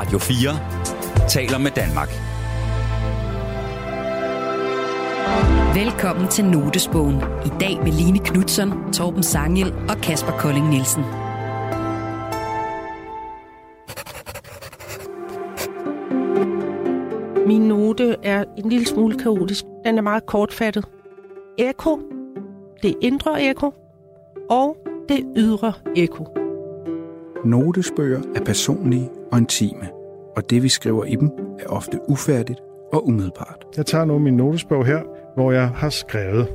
Radio 4 taler med Danmark. Velkommen til Notesbogen. I dag med Line Knudsen, Torben Sangel og Kasper Kolding Nielsen. Min note er en lille smule kaotisk. Den er meget kortfattet. Eko, det indre eko, og det ydre eko. Notesbøger er personlige og intime, og det vi skriver i dem er ofte ufærdigt og umiddelbart. Jeg tager nu min notesbog her, hvor jeg har skrevet.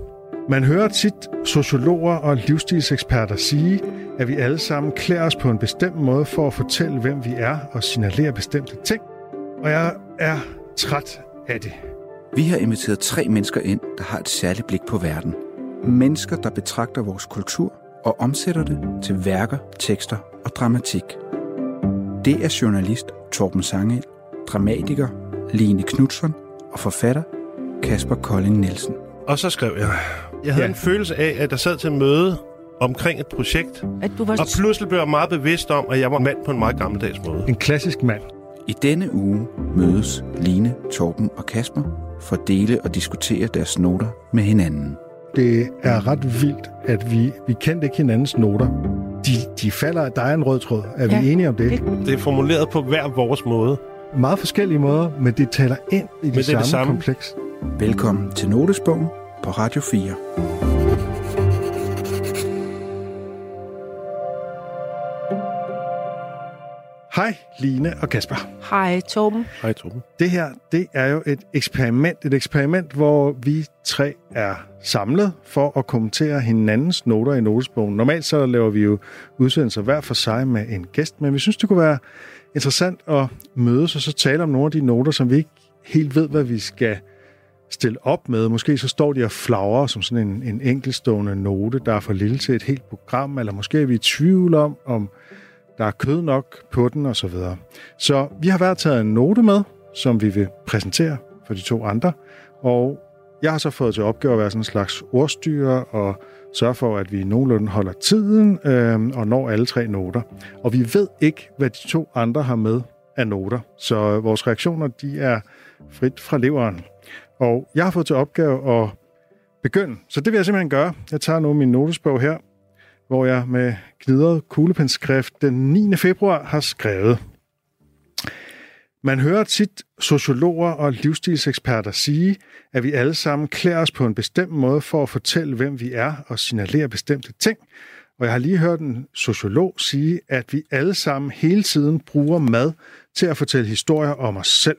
Man hører tit sociologer og livsstilseksperter sige, at vi alle sammen klæder os på en bestemt måde for at fortælle, hvem vi er og signalere bestemte ting. Og jeg er træt af det. Vi har inviteret tre mennesker ind, der har et særligt blik på verden. Mennesker, der betragter vores kultur og omsætter det til værker, tekster og dramatik. Det er journalist Torben Sangel, dramatiker Line Knudsen og forfatter Kasper Kolding Nielsen. Og så skrev jeg. Jeg havde Ja. en følelse af, at jeg sad til møde omkring et projekt, At du var og pludselig blev jeg meget bevidst om, at jeg var mand på en meget gammeldags måde. En klassisk mand. I denne uge mødes Line, Torben og Kasper for at dele og diskutere deres noter med hinanden. Det er ret vildt, at vi, vi kendte ikke hinandens noter. De, de falder, der er en rød tråd. Er Ja, vi enige om det? det- Det er formuleret på hver vores måde. Meget forskellige måder, men det taler ind i det, det er samme, det samme. kompleks. Velkommen til Notesbogen på Radio 4. Hej, Line og Kasper. Hej, Torben. Hej, Torben. Det her, det er jo et eksperiment. Et eksperiment, hvor vi tre er samlet for at kommentere hinandens noter i notesbogen. Normalt så laver vi jo udsendelser hver for sig med en gæst, men vi synes, det kunne være interessant at mødes og så tale om nogle af de noter, som vi ikke helt ved, hvad vi skal stille op med. Måske så står de og flagrer som sådan en, en enkeltstående note, der er for lille til et helt program, eller måske er vi i tvivl om, om der er kød nok på den osv. Så, videre. så vi har været taget en note med, som vi vil præsentere for de to andre, og jeg har så fået til opgave at være sådan en slags ordstyrer og sørge for, at vi nogenlunde holder tiden øh, og når alle tre noter. Og vi ved ikke, hvad de to andre har med af noter, så vores reaktioner de er frit fra leveren. Og jeg har fået til opgave at begynde, så det vil jeg simpelthen gøre. Jeg tager nu min notesbog her, hvor jeg med glidret kuglepensskrift den 9. februar har skrevet. Man hører tit sociologer og livsstilseksperter sige, at vi alle sammen klæder os på en bestemt måde for at fortælle, hvem vi er og signalere bestemte ting. Og jeg har lige hørt en sociolog sige, at vi alle sammen hele tiden bruger mad til at fortælle historier om os selv.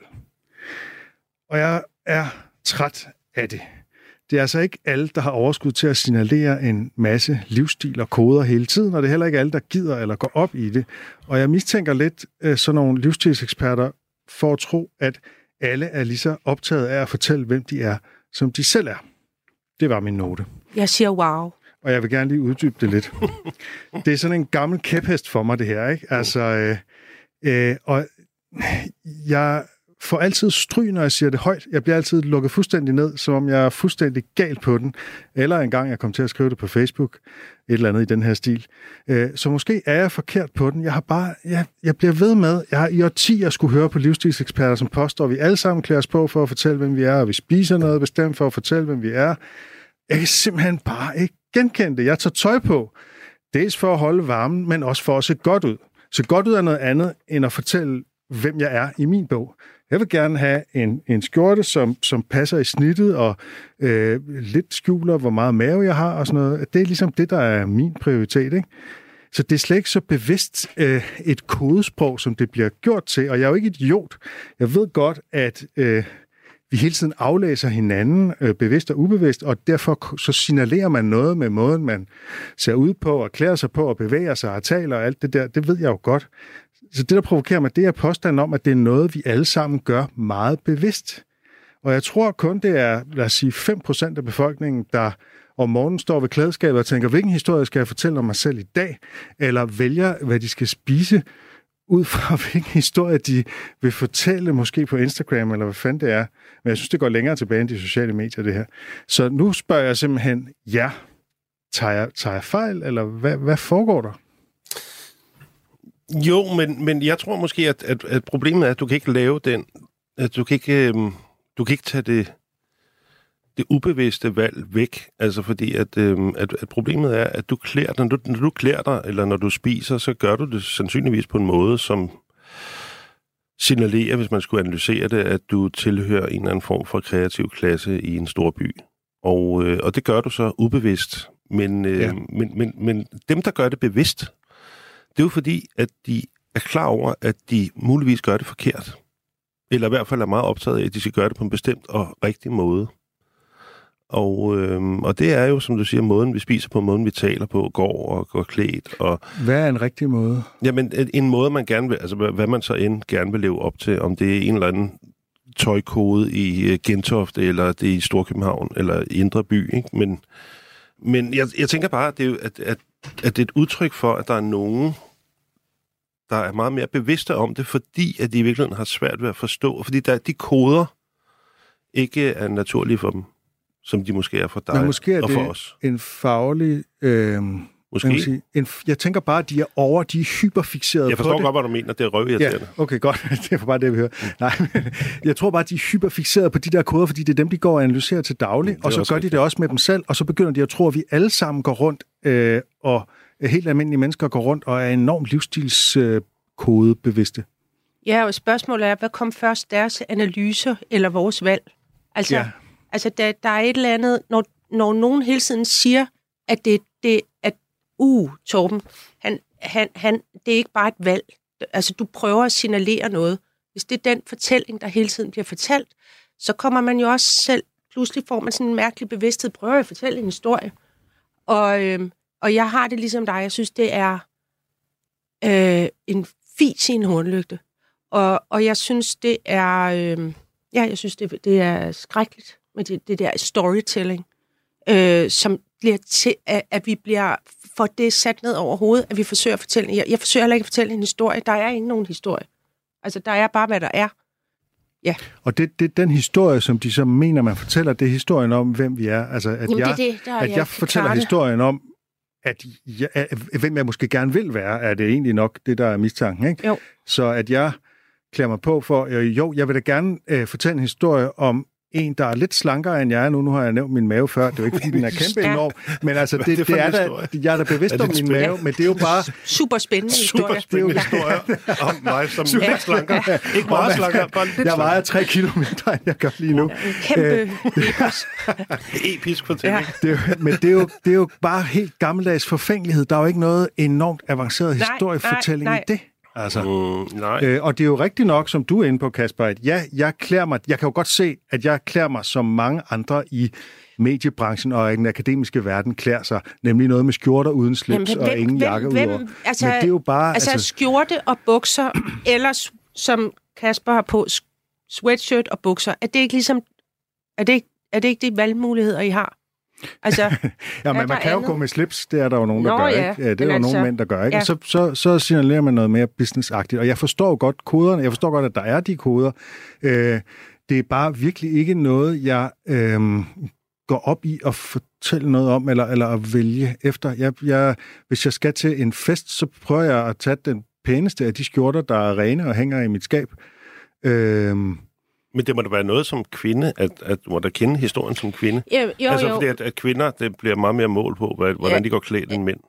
Og jeg er træt af det. Det er altså ikke alle, der har overskud til at signalere en masse livsstil og koder hele tiden, og det er heller ikke alle, der gider eller går op i det. Og jeg mistænker lidt øh, sådan nogle livsstilseksperter for at tro, at alle er lige så optaget af at fortælle, hvem de er, som de selv er. Det var min note. Jeg siger wow. Og jeg vil gerne lige uddybe det lidt. det er sådan en gammel kæphest for mig, det her. Ikke? Altså, øh, øh, og jeg får altid stry, når jeg siger det højt. Jeg bliver altid lukket fuldstændig ned, som om jeg er fuldstændig gal på den. Eller engang jeg kom til at skrive det på Facebook, et eller andet i den her stil. Øh, så måske er jeg forkert på den. Jeg har bare, jeg, jeg bliver ved med, jeg har i årtier skulle høre på livsstilseksperter, som påstår, at vi alle sammen klæder os på for at fortælle, hvem vi er, og vi spiser noget bestemt for at fortælle, hvem vi er. Jeg kan simpelthen bare ikke genkende det. Jeg tager tøj på, dels for at holde varmen, men også for at se godt ud. Så godt ud er noget andet, end at fortælle, hvem jeg er i min bog. Jeg vil gerne have en, en skjorte, som, som passer i snittet, og øh, lidt skjuler, hvor meget mave jeg har, og sådan noget. Det er ligesom det, der er min prioritet, ikke? Så det er slet ikke så bevidst øh, et kodesprog, som det bliver gjort til. Og jeg er jo ikke idiot. Jeg ved godt, at øh, vi hele tiden aflæser hinanden, øh, bevidst og ubevidst, og derfor så signalerer man noget med måden, man ser ud på, og klæder sig på, og bevæger sig og taler og alt det der. Det ved jeg jo godt. Så det, der provokerer mig, det er påstanden om, at det er noget, vi alle sammen gør meget bevidst. Og jeg tror kun, det er, lad os sige, 5% af befolkningen, der om morgenen står ved klædeskabet og tænker, hvilken historie skal jeg fortælle om mig selv i dag? Eller vælger, hvad de skal spise, ud fra hvilken historie de vil fortælle, måske på Instagram, eller hvad fanden det er. Men jeg synes, det går længere tilbage end de sociale medier, det her. Så nu spørger jeg simpelthen, ja, tager jeg, tager jeg fejl, eller hvad, hvad foregår der? Jo, men, men jeg tror måske, at, at, at problemet er, at du kan ikke lave den... At du kan ikke, øhm, du kan ikke tage det, det ubevidste valg væk. Altså fordi, at, øhm, at, at problemet er, at du klæder, når du, når du klæder dig, eller når du spiser, så gør du det sandsynligvis på en måde, som signalerer, hvis man skulle analysere det, at du tilhører en eller anden form for kreativ klasse i en stor by. Og, øh, og det gør du så ubevidst. Men, øh, ja. men, men, men dem, der gør det bevidst, det er jo fordi, at de er klar over, at de muligvis gør det forkert. Eller i hvert fald er meget optaget af, at de skal gøre det på en bestemt og rigtig måde. Og, øh, og det er jo, som du siger, måden vi spiser på, måden vi taler på, går og går klædt. Og, Hvad er en rigtig måde? jamen, en- en måde, man gerne vil, altså hvad man så end gerne vil leve op til, om det er en eller anden tøjkode i øh, Gentofte, eller det er i Storkøbenhavn, eller i Indre By, ikke? Men, men jeg, jeg tænker bare, at det, er, at, at, at det er et udtryk for, at der er nogen, der er meget mere bevidste om det, fordi at de i virkeligheden har svært ved at forstå, fordi der, de koder ikke er naturlige for dem, som de måske er for dig Men måske er og for os. en faglig... Øh, Måske. man sige, en, jeg tænker bare, at de er over, de er hyperfixeret Jeg på forstår det. godt, hvad du mener. Det er Ja, røvirriterende. okay, godt. Det er bare det, vi hører. Nej, men jeg tror bare, at de er hyperfixeret på de der koder, fordi det er dem, de går og analyserer til daglig, Mm, og så gør de rigtigt. det også med dem selv, og så begynder de at tro, at vi alle sammen går rundt, øh, og helt almindelige mennesker går rundt og er enormt livsstilskodebevidste. Ja, og spørgsmålet er, hvad kom først, deres analyser eller vores valg? Altså, Ja. altså der, der er et eller andet, når, når nogen hele tiden siger, at det, det at, uh, Torben, han, han, han, det er ikke bare et valg. Altså, du prøver at signalere noget. Hvis det er den fortælling, der hele tiden bliver fortalt, så kommer man jo også selv, pludselig får man sådan en mærkelig bevidsthed, prøver at fortælle en historie. Og, øhm, og jeg har det ligesom dig, jeg synes, det er øh, en fis i en hornlygte. Og, og jeg synes, det er, øh, ja, jeg synes, det, det er skrækkeligt med det, det der storytelling, øh, som bliver til, at, at vi bliver for det sat ned over hovedet, at vi forsøger at fortælle. Jeg, jeg forsøger heller ikke at fortælle en historie. Der er ikke nogen historie. Altså, der er bare, hvad der er. Og det, det den historie, som de så mener, man fortæller, det er historien om, hvem vi er. Altså, at Jamen, jeg, det det, der at jeg jeg fortæller historien om, at jeg, at- hvem jeg måske gerne vil være, er det egentlig nok det, der er mistanken. Ikke? Jo. Så at jeg klæder mig på for, øh, jo, jeg vil da gerne øh, fortælle en historie om en, der er lidt slankere end jeg er nu. Nu har jeg nævnt min mave før. Det er jo ikke, fordi den er kæmpe Ja. enorm. Men altså, Hvad det, er det det, er da, historie? jeg er da bevidst Er det om min mave, men det er jo bare... Super spændende Super historie. spændende historier om mig, som er slankere. Ikke meget slankere, bare lidt Jeg vejer tre kilo mindre, end jeg gør lige nu. En kæmpe slankere. Episk fortælling. Det er, men det er, jo, det er jo bare helt gammeldags forfængelighed. Der er jo ikke noget enormt avanceret Nej, historiefortælling nej, i det. Altså. Mm, nej. Øh, og det er jo rigtigt nok, som du er inde på, Kasper, at ja, jeg klæder mig, jeg kan jo godt se, at jeg klæder mig som mange andre i mediebranchen og i den akademiske verden klæder sig, nemlig noget med skjorter uden slips Jamen, og ingen jakke hvem, udover. altså, Men det er jo bare... Altså, altså skjorte og bukser, eller som Kasper har på, sweatshirt og bukser. Er det ikke ligesom... Er det ikke, er det ikke de valgmuligheder, I har? Altså, Ja, men man kan jo andet? gå med slips, det er der jo nogen, der Nå, gør, ja, ikke? Ja, det er men jo altså, nogle mænd, der gør, ikke? ja. Og så, så, så signalerer man noget mere businessagtigt. Og jeg forstår jo godt koderne, jeg forstår godt, at der er de koder. Øh, det er bare virkelig ikke noget, jeg øh, går op i at fortælle noget om, eller, eller at vælge efter. Jeg, jeg, hvis jeg skal til en fest, så prøver jeg at tage den pæneste af de skjorter, der er rene og hænger i mit skab. Øh, Men det må da være noget som kvinde, at, at må da kende historien som kvinde. jo, jo, altså, jo. fordi at, at kvinder, det bliver meget mere mål på, hvordan Ja. de går klædt end mænd.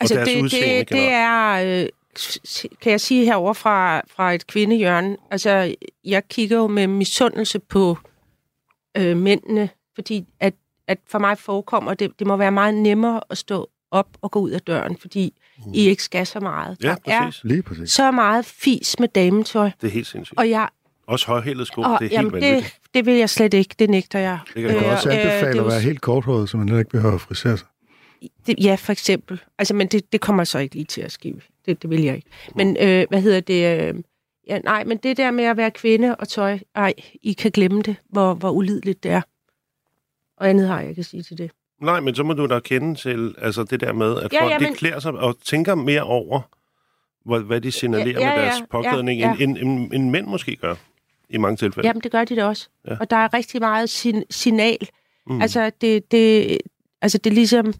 Altså, deres det, udseende det, det er, øh, kan jeg sige herover fra, fra et kvindehjørne, altså, jeg kigger jo med misundelse på øh, mændene, fordi at, at for mig forekommer, det, det må være meget nemmere at stå op og gå ud af døren, fordi mm. I ikke skal så meget. Ja, Der er præcis. lige præcis. så meget fis med dametøj, Det er helt sindssygt. og jeg, Også højhældet sko, og, det er helt jamen, vanvittigt. det, det vil jeg slet ikke, det nægter jeg. Det kan Jeg jeg kan godt. også øh, anbefale det er at være helt korthåret, så man heller ikke behøver at frisere sig. Det, ja, for eksempel. Altså, men det, det kommer så ikke lige til at ske. Det, det vil jeg ikke. Men øh, hvad hedder det? Øh, ja, nej, men det der med at være kvinde og tøj, ej, I kan glemme det, hvor, hvor ulideligt det er. Og andet har jeg ikke at sige til det. Nej, men så må du da kende til altså det der med, at Ja, folk ja, de men- klæder sig og tænker mere over, hvad, hvad de signalerer Ja, ja, med deres ja, påklædning, ja, end, end, end, end mænd måske gør i mange tilfælde. Jamen, det gør de da også. Ja. Og der er rigtig meget sin, signal. Mm. Altså, det, det, altså, det er ligesom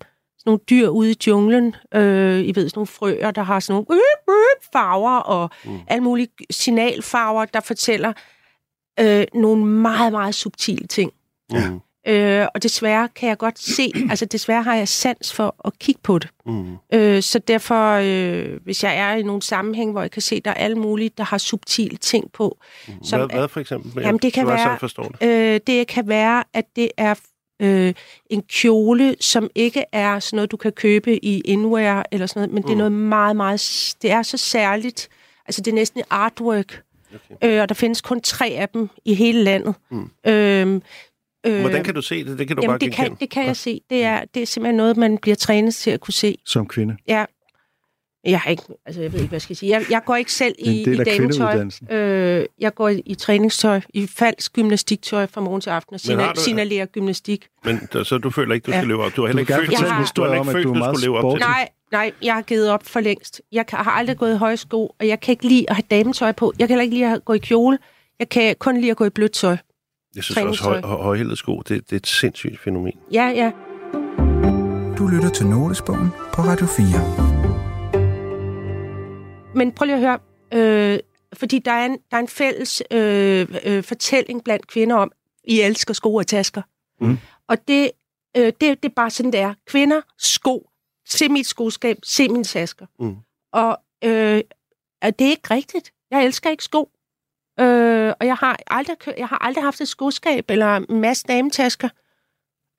nogle dyr ude i junglen. Øh, I ved, sådan nogle frøer, der har sådan nogle øh, øh, farver og mm. alle mulige signalfarver, der fortæller øh, nogle meget, meget subtile ting. Mm. Øh, og desværre kan jeg godt se, altså desværre har jeg sans for at kigge på det. Mm. Øh, så derfor, øh, hvis jeg er i nogle sammenhæng, hvor jeg kan se, der er alle mulige, der har subtile ting på. Som, Hvad, hvad for eksempel? Jamen, det kan være- det. Øh, det kan være, at det er øh, en kjole, som ikke er sådan noget, du kan købe i Inwear eller sådan noget, men mm. det er noget meget, meget... Det er så særligt. Altså, det er næsten et artwork. Okay. Øh, og der findes kun tre af dem i hele landet. Mm. Øh, øh, Hvordan kan du se det? Det kan du Jamen, bare det kan, det kan jeg se. Det er, det er simpelthen noget, man bliver trænet til at kunne se. Som kvinde. Ja. Jeg har ikke, altså jeg ved ikke, hvad jeg skal sige. Jeg, jeg går ikke selv i, i dametøj. Øh, jeg går i, i træningstøj, i falsk gymnastiktøj fra morgen til aften, og har signal, du- signalerer gymnastik. Men der, så du føler ikke, du Ja. skal leve op. Du har heller ikke følt, du en har heller om, ikke at følt, du du skulle leve op til det. Nej, nej, jeg har givet op for længst. Jeg kan, har aldrig gået i høje sko, og jeg kan ikke lide at have dametøj på. Jeg kan heller ikke lide at gå i kjole. Jeg kan kun lide at gå i blødt tøj. Jeg synes også, høj, træningstøj. højhældet sko, det, det er et sindssygt fænomen. Ja, ja. Du lytter til Notesbogen på Radio 4. Men prøv lige at høre, øh, fordi der er en, der er en fælles øh, øh, fortælling blandt kvinder om, I elsker sko og tasker. Mm. Og det, øh, det, det er bare sådan, det er. Kvinder, sko, se mit skoskab, se mine tasker. Mm. Og øh, det er ikke rigtigt. Jeg elsker ikke sko. Øh, og jeg har, aldrig, jeg har aldrig haft et skoskab eller en masse dametasker.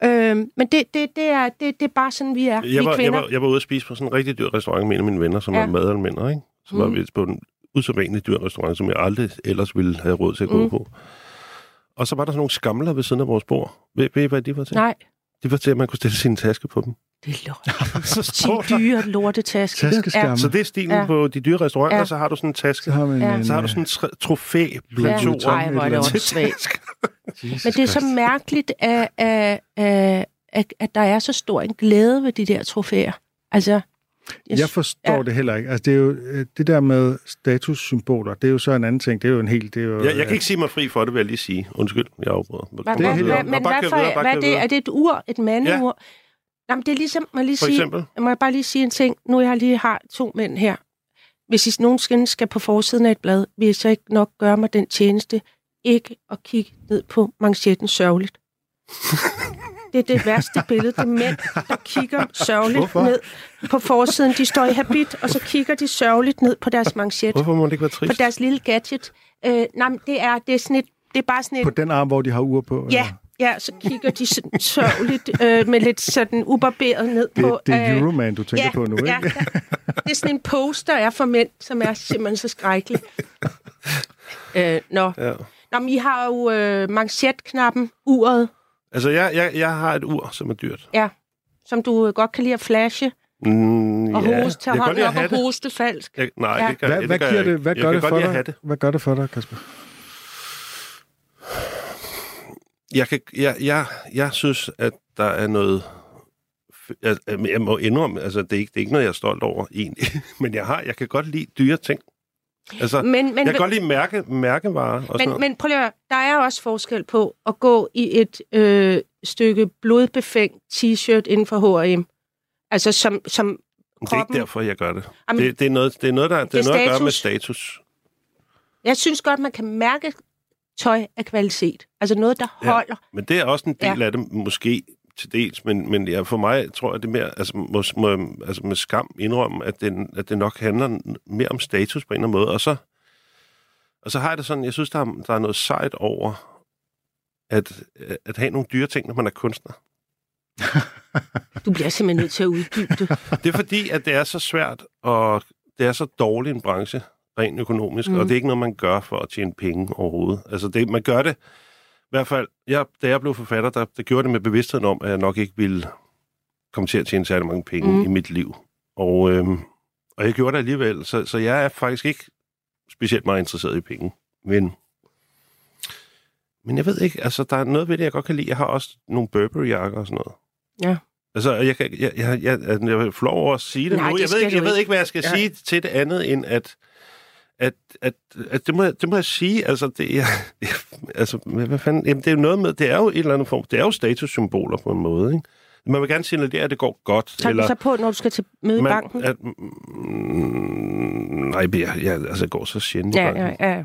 Øh, men det, det, det, er, det, det er bare sådan, vi er. vi Jeg var, jeg, kvinder. var, jeg var ude at spise på sådan en rigtig dyr restaurant med en af mine venner, som Ja. er madanmelder, ikke? Så Mm. var vi på en usædvanlig dyr restaurant, som jeg aldrig ellers ville have råd til at gå Mm. på. Og så var der sådan nogle skamler ved siden af vores bord. Ved, ved I, hvad de var til? Nej, Det var til, at man kunne stille sin taske på dem. Det er lort. Sin dyre lortetaske. Taskeskærme. Så det er stilen Ja. ja. på de dyre restauranter, Ja. ja. så har du sådan en taske. Så har man Ja. en, Så har du øh, sådan en tr- trofæ Ja. plateau Ej, hvor er det. Jesus Men det er så mærkeligt, at, at, at, at, der er så stor en glæde ved de der trofæer. Altså, Jeg forstår Ja. ja. det heller ikke. Altså, det er jo øh, det der med statussymboler, det er jo så en anden ting. Det er jo en helt... Det er jo, Jeg, jeg kan ikke sige mig fri for det, vil jeg lige sige. Undskyld, jeg afbryder. Hvad, Det er hvad, men hvad, for, er det? Er det et ur? Et mandeur? Jamen, det er ligesom, må jeg lige For sige, eksempel? må jeg bare lige sige en ting. Nu jeg lige har to mænd her. Hvis I nogensinde skal på forsiden af et blad, vil jeg så ikke nok gøre mig den tjeneste, ikke at kigge ned på manchetten sørgeligt. Det er det værste billede. Det er mænd, der kigger sørgeligt Hvorfor? ned på forsiden. De står i habit, og så kigger de sørgeligt ned på deres manchet. Hvorfor må det ikke være På trist? deres lille gadget. Øh, nej, det er, det er sådan et, det er bare sådan et, På den arm, hvor de har ur på? Ja, ja, så kigger de sådan sørgeligt øh, med lidt sådan ubarberet ned Det, på. det er øh, Euroman, du tænker ja, på nu, ikke? Ja, det er sådan en poster er for mænd, som er simpelthen så skrækkelig. øh, nå. Ja. nå, men I har jo øh, manchetknappen, uret, Altså, jeg, jeg, jeg har et ur, som er dyrt. ja, som du øh, godt kan lide at flashe, Mm, og ja. hoste, tage hånden op og hoste falsk. Jeg, nej, Ja. det gør, Hvad, det hvad, gør giver jeg det, hvad jeg gør det for have dig? det. Hvad gør det for dig, Kasper? Jeg, kan, jeg, jeg, jeg synes, at der er noget... Jeg, jeg må indrømme, altså det er, ikke, det er ikke noget, jeg er stolt over egentlig, men jeg har, jeg kan godt lide dyre ting. Altså, Men, men, jeg kan godt lide mærke, mærkevarer og men, men prøv lige at høre, der er også forskel på at gå i et øh, stykke blodbefængt t-shirt inden for H&M. Altså som, som Men det er kroppen- ikke derfor, jeg gør det. Jamen, det, det, er noget, det er noget, der det er noget at gøre med status. status. Jeg synes godt, man kan mærke tøj af kvalitet. Altså noget, der Ja. holder. Men det er også en del Ja. af det, måske til dels, men, men ja, for mig tror jeg, det er mere, altså, må, må, altså med skam indrømme, at det, at det nok handler mere om status på en eller anden måde. Og så, og så har jeg det sådan, jeg synes, der er, der er noget sejt over at, at have nogle dyre ting, når man er kunstner. Du bliver simpelthen nødt til at uddybe det. Det er fordi, at det er så svært, og det er så dårlig en branche, rent økonomisk, Mm. og det er ikke noget, man gør for at tjene penge overhovedet. Altså, det, man gør det, i hvert fald, jeg, da jeg blev forfatter, der, der gjorde det med bevidstheden om, at jeg nok ikke ville komme til at tjene særlig mange penge Mm. i mit liv. Og, øhm, og jeg gjorde det alligevel, så, så jeg er faktisk ikke specielt meget interesseret i penge. Men, men jeg ved ikke, altså, der er noget ved det, jeg godt kan lide. Jeg har også nogle Burberry-jakker og sådan noget. Ja. Altså, jeg, kan, jeg, jeg, jeg, jeg, jeg er flov over at sige det Nej, nu. det Jeg, skal ved, ikke, jeg ved ikke. hvad jeg skal ja. sige til det andet, end at, at, at, at det, må, jeg- det må jeg sige. Altså, det er, altså hvad fanden? Jamen, det er jo noget med, det er jo et eller andet form, det er jo statussymboler på en måde, ikke? Man vil gerne signalere, at det går godt. Tager eller, du så på, når du skal til møde i man, banken? At, mm, nej, jeg, jeg, altså, jeg går så sjældent i Ja, banken. ja, ja.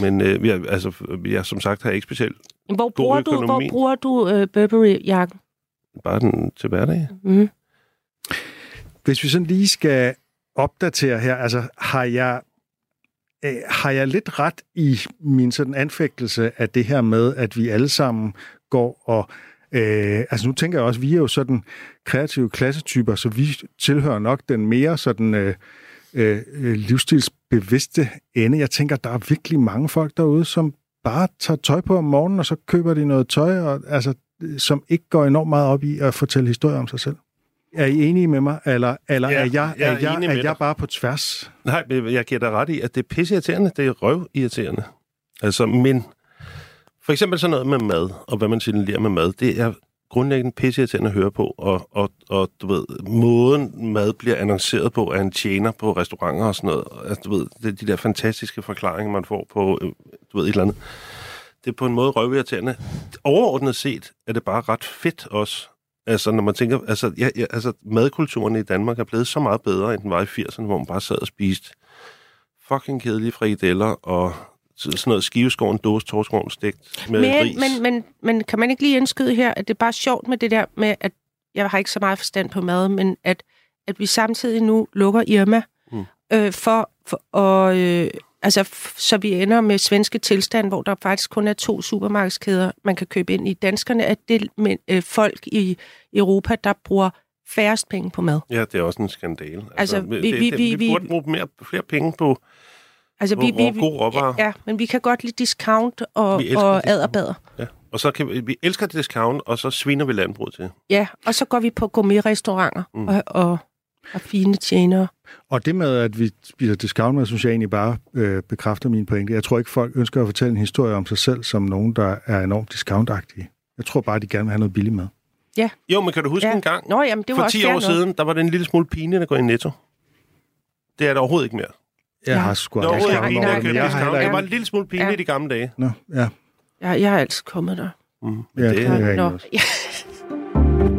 Men øh, jeg, altså, jeg, som sagt har jeg ikke specielt Hvor bruger du, hvor økonomi. bruger du øh, Burberry-jakken? bare den til hverdag. Mm. Hvis vi sådan lige skal opdatere her, altså har jeg, øh, har jeg lidt ret i min sådan anfægtelse af det her med, at vi alle sammen går og... Øh, altså nu tænker jeg også, vi er jo sådan kreative klassetyper, så vi tilhører nok den mere sådan øh, øh, livsstilsbevidste ende. Jeg tænker, der er virkelig mange folk derude, som bare tager tøj på om morgenen, og så køber de noget tøj, og, altså, som ikke går enormt meget op i at fortælle historier om sig selv. Er I enige med mig, eller, eller Ja, er, jeg, jeg er er, jeg, er jeg bare på tværs? Nej, jeg giver dig ret i, at det er pisseirriterende. Det er røvirriterende. Altså, men for eksempel sådan noget med mad, og hvad man signalerer med mad, det er grundlæggende pisseirriterende at høre på, og, og, og du ved, måden mad bliver annonceret på af en tjener på restauranter og sådan noget, altså, du ved, det er de der fantastiske forklaringer, man får på, øh, du ved, et eller andet. Det er på en måde røvirriterende. Overordnet set er det bare ret fedt også, Altså, når man tænker, altså, ja, ja, altså, madkulturen i Danmark er blevet så meget bedre, end den var i 80'erne, hvor man bare sad og spiste fucking kedelige frikadeller og så- sådan noget skiveskåren, dåse, torskovn, stegt med Men, ris. men, men, men kan man ikke lige indskyde her, at det er bare sjovt med det der med, at jeg har ikke så meget forstand på mad, men at, at vi samtidig nu lukker Irma Mm. øh, for, for og, øh, altså, så vi ender med svenske tilstand, hvor der faktisk kun er to supermarkedskæder, man kan købe ind i. Danskerne er det men, øh, folk i Europa, der bruger færrest penge på mad. Ja, det er også en skandale. Altså, det, vi- det, vi- det, vi- vi, vi- burde bruge mere, flere penge på Altså, Hvor- hvor gode råvarer. Ja, men vi kan godt lide discount og, Vi og discount. adderbader. Ja. Og så kan vi, vi elsker discount, og så sviner vi landbrug til. Ja, og så går vi på gourmet-restauranter mm. og, og, og fine tjenere. Og det med, at vi spiser discount synes jeg egentlig bare øh, bekræfter min pointe. Jeg tror ikke, folk ønsker at fortælle en historie om sig selv som nogen, der er enormt discountagtige. Jeg tror bare, de gerne vil have noget billig mad. Jo, men kan du huske Ja. en gang, Nå, jamen, det var for også 10 fair år nok. siden, der var det en lille smule pinligt at gå i Netto. Det er det overhovedet ikke mere. Jeg Ja. har sgu aldrig ikke over det, jeg har var en lille smule pinligt Ja. i gamle dage. Nå, ja. Jeg, jeg har altid kommet der. Mm. Ja, det, det er, jeg Nå, også. ja.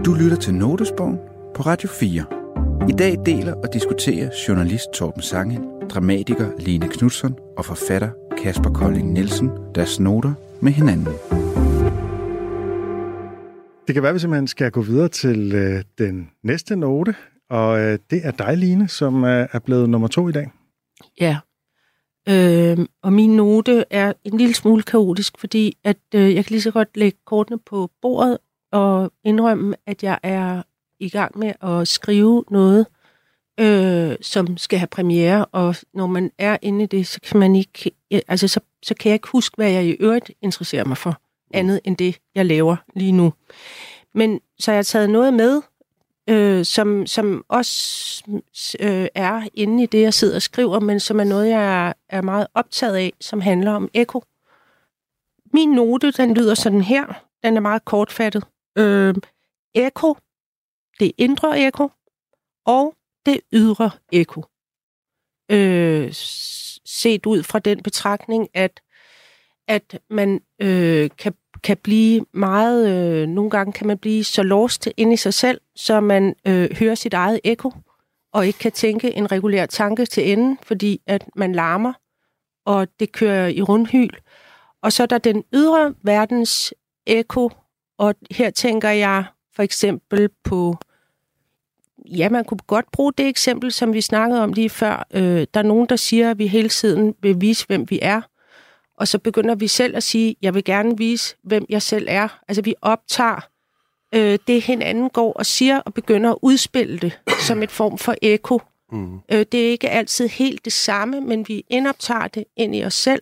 Du lytter til Notesbogen på Radio 4. I dag deler og diskuterer journalist Torben Sange, dramatiker Line Knudsen og forfatter Kasper Kolding Nielsen deres noter med hinanden. Det kan være, at vi simpelthen skal gå videre til øh, den næste note, og øh, det er dig, Line, som øh, er blevet nummer to i dag. ja. Øhm, og min note er en lille smule kaotisk, fordi at øh, jeg kan lige så godt lægge kortene på bordet og indrømme, at jeg er i gang med at skrive noget, øh, som skal have premiere, og når man er inde i det, så kan man ikke, altså så, så kan jeg ikke huske, hvad jeg i øvrigt interesserer mig for, andet end det, jeg laver lige nu. Men så jeg har taget noget med, øh, som, som også øh, er inde i det, jeg sidder og skriver, men som er noget, jeg er, er meget optaget af, som handler om eko. Min note, den lyder sådan her. Den er meget kortfattet. Øh, eko, det indre ekko og det ydre ekko. Øh, set ud fra den betragtning, at, at man øh, kan, kan blive meget, øh, nogle gange kan man blive så lost ind i sig selv, så man øh, hører sit eget ekko, og ikke kan tænke en regulær tanke til enden, fordi at man larmer, og det kører i rundhyl. Og så er der den ydre verdens ekko, og her tænker jeg for eksempel på, ja, man kunne godt bruge det eksempel, som vi snakkede om lige før. Øh, der er nogen, der siger, at vi hele tiden vil vise, hvem vi er, og så begynder vi selv at sige, jeg vil gerne vise, hvem jeg selv er. Altså, vi optager øh, det, hinanden går og siger, og begynder at udspille det som et form for eko. Mm. Øh, det er ikke altid helt det samme, men vi indoptager det ind i os selv.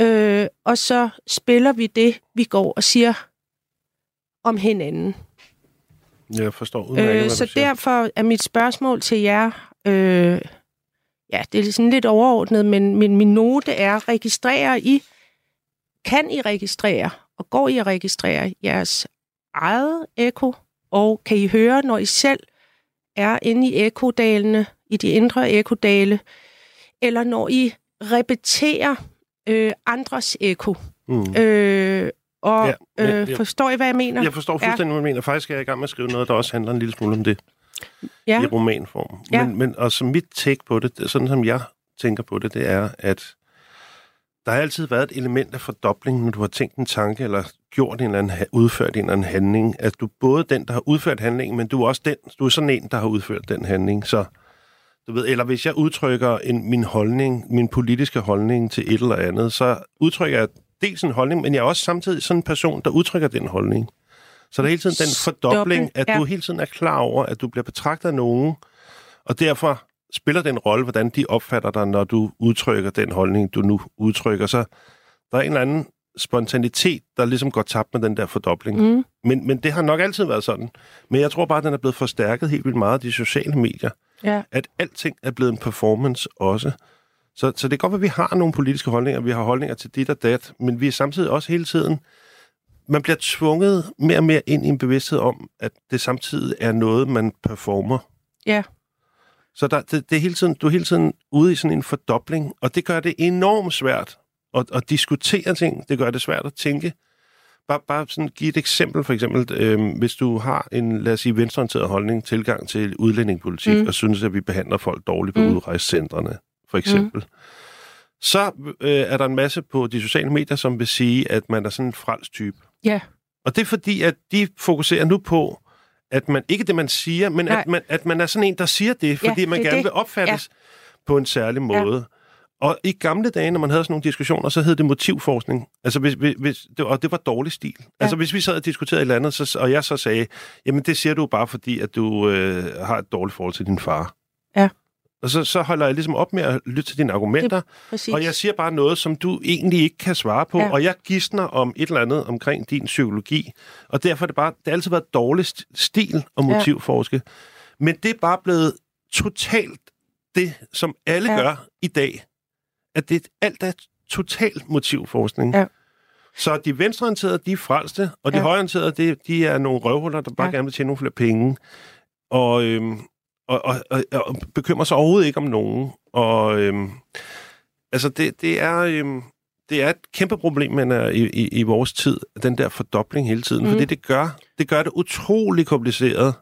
Øh, og så spiller vi det, vi går og siger om hinanden. Jeg forstår udmærket, Øh, så siger. derfor er mit spørgsmål til jer, øh, ja, det er sådan lidt overordnet, men, men min note er, registrerer I, kan I registrere, og går I at registrere jeres eget eko, og kan I høre, når I selv er inde i ekodalene, i de indre ekodale, eller når I repeterer øh, andres eko, Mm. øh, Og Ja, ja, men øh, jeg- forstår I, hvad jeg mener? Jeg forstår fuldstændig, hvad du mener. Faktisk er jeg i gang med at skrive noget, der også handler en lille smule om det ja. i romanform. Ja. Men, men, og som mit take på det, sådan som jeg tænker på det, det er, at der har altid været et element af fordobling, når du har tænkt en tanke, eller gjort en eller anden, udført en eller anden handling, at du er både den, der har udført handlingen, men du er også den, du er sådan en, der har udført den handling. Så du ved, eller hvis jeg udtrykker en, min holdning, min politiske holdning til et eller andet, så udtrykker jeg dels en holdning, men jeg er også samtidig sådan en person, der udtrykker den holdning. Så der er hele tiden den fordobling, at du hele tiden er klar over, at du bliver betragtet af nogen, og derfor spiller den rolle, hvordan de opfatter dig, når du udtrykker den holdning, du nu udtrykker. Så der er en eller anden spontanitet, der ligesom går tabt med den der fordobling. Mm. Men, men det har nok altid været sådan. Men jeg tror bare, at den er blevet forstærket helt vildt meget af de sociale medier. Ja. At alting er blevet en performance også. Så, så det er godt, at vi har nogle politiske holdninger, vi har holdninger til dit og dat, men vi er samtidig også hele tiden... Man bliver tvunget mere og mere ind i en bevidsthed om, at det samtidig er noget, man performer. Ja. Så der, det, det er hele tiden, du er hele tiden ude i sådan en fordobling, og det gør det enormt svært at, at diskutere ting. Det gør det svært at tænke. Bare, bare sådan give et eksempel, for eksempel, øh, hvis du har en, lad os sige, venstreorienteret holdning, tilgang til udlændingepolitik, mm. Og synes, at vi behandler folk dårligt på. Mm. udrejsecentrene, for eksempel. Mm. Så øh, er der en masse på de sociale medier, som vil sige, at man er sådan en frelst type. Ja. Og det er fordi, at de fokuserer nu på, at man ikke det, man siger, men Nej. at man, at man er sådan en, der siger det, fordi Ja, man det er gerne det. vil opfattes ja. på en særlig måde. Og i gamle dage, når man havde sådan nogle diskussioner, så hed det motivforskning. Altså, hvis, hvis, hvis, det, og det var dårlig stil. Ja. Altså, hvis vi sad og diskuterede et eller andet, så, og jeg så sagde, jamen det siger du bare, fordi at du øh, har et dårligt forhold til din far. Ja. Og så, så holder jeg ligesom op med at lytte til dine argumenter, Præcis. og jeg siger bare noget, som du egentlig ikke kan svare på, ja. Ja. og jeg gidsner om et eller andet omkring din psykologi. Og derfor er det bare, det har altid været dårlig st- stil og Ja. motivforske. Men det er bare blevet totalt det, som alle ja. Ja. gør i dag. At det alt er totalt motivforskning. Ja. Så de venstreorienterede, de er frelste, og de Ja. højreorienterede, de, de er nogle røvhuller, der bare ja. Ja. gerne vil tjene nogle flere penge. Og, øhm, og, og, og, og bekymrer sig overhovedet ikke om nogen. Og øhm, altså, det, det er... Øhm, det er et kæmpe problem man er i, i, i vores tid, den der fordobling hele tiden. Mm. Fordi det gør, det gør det utrolig kompliceret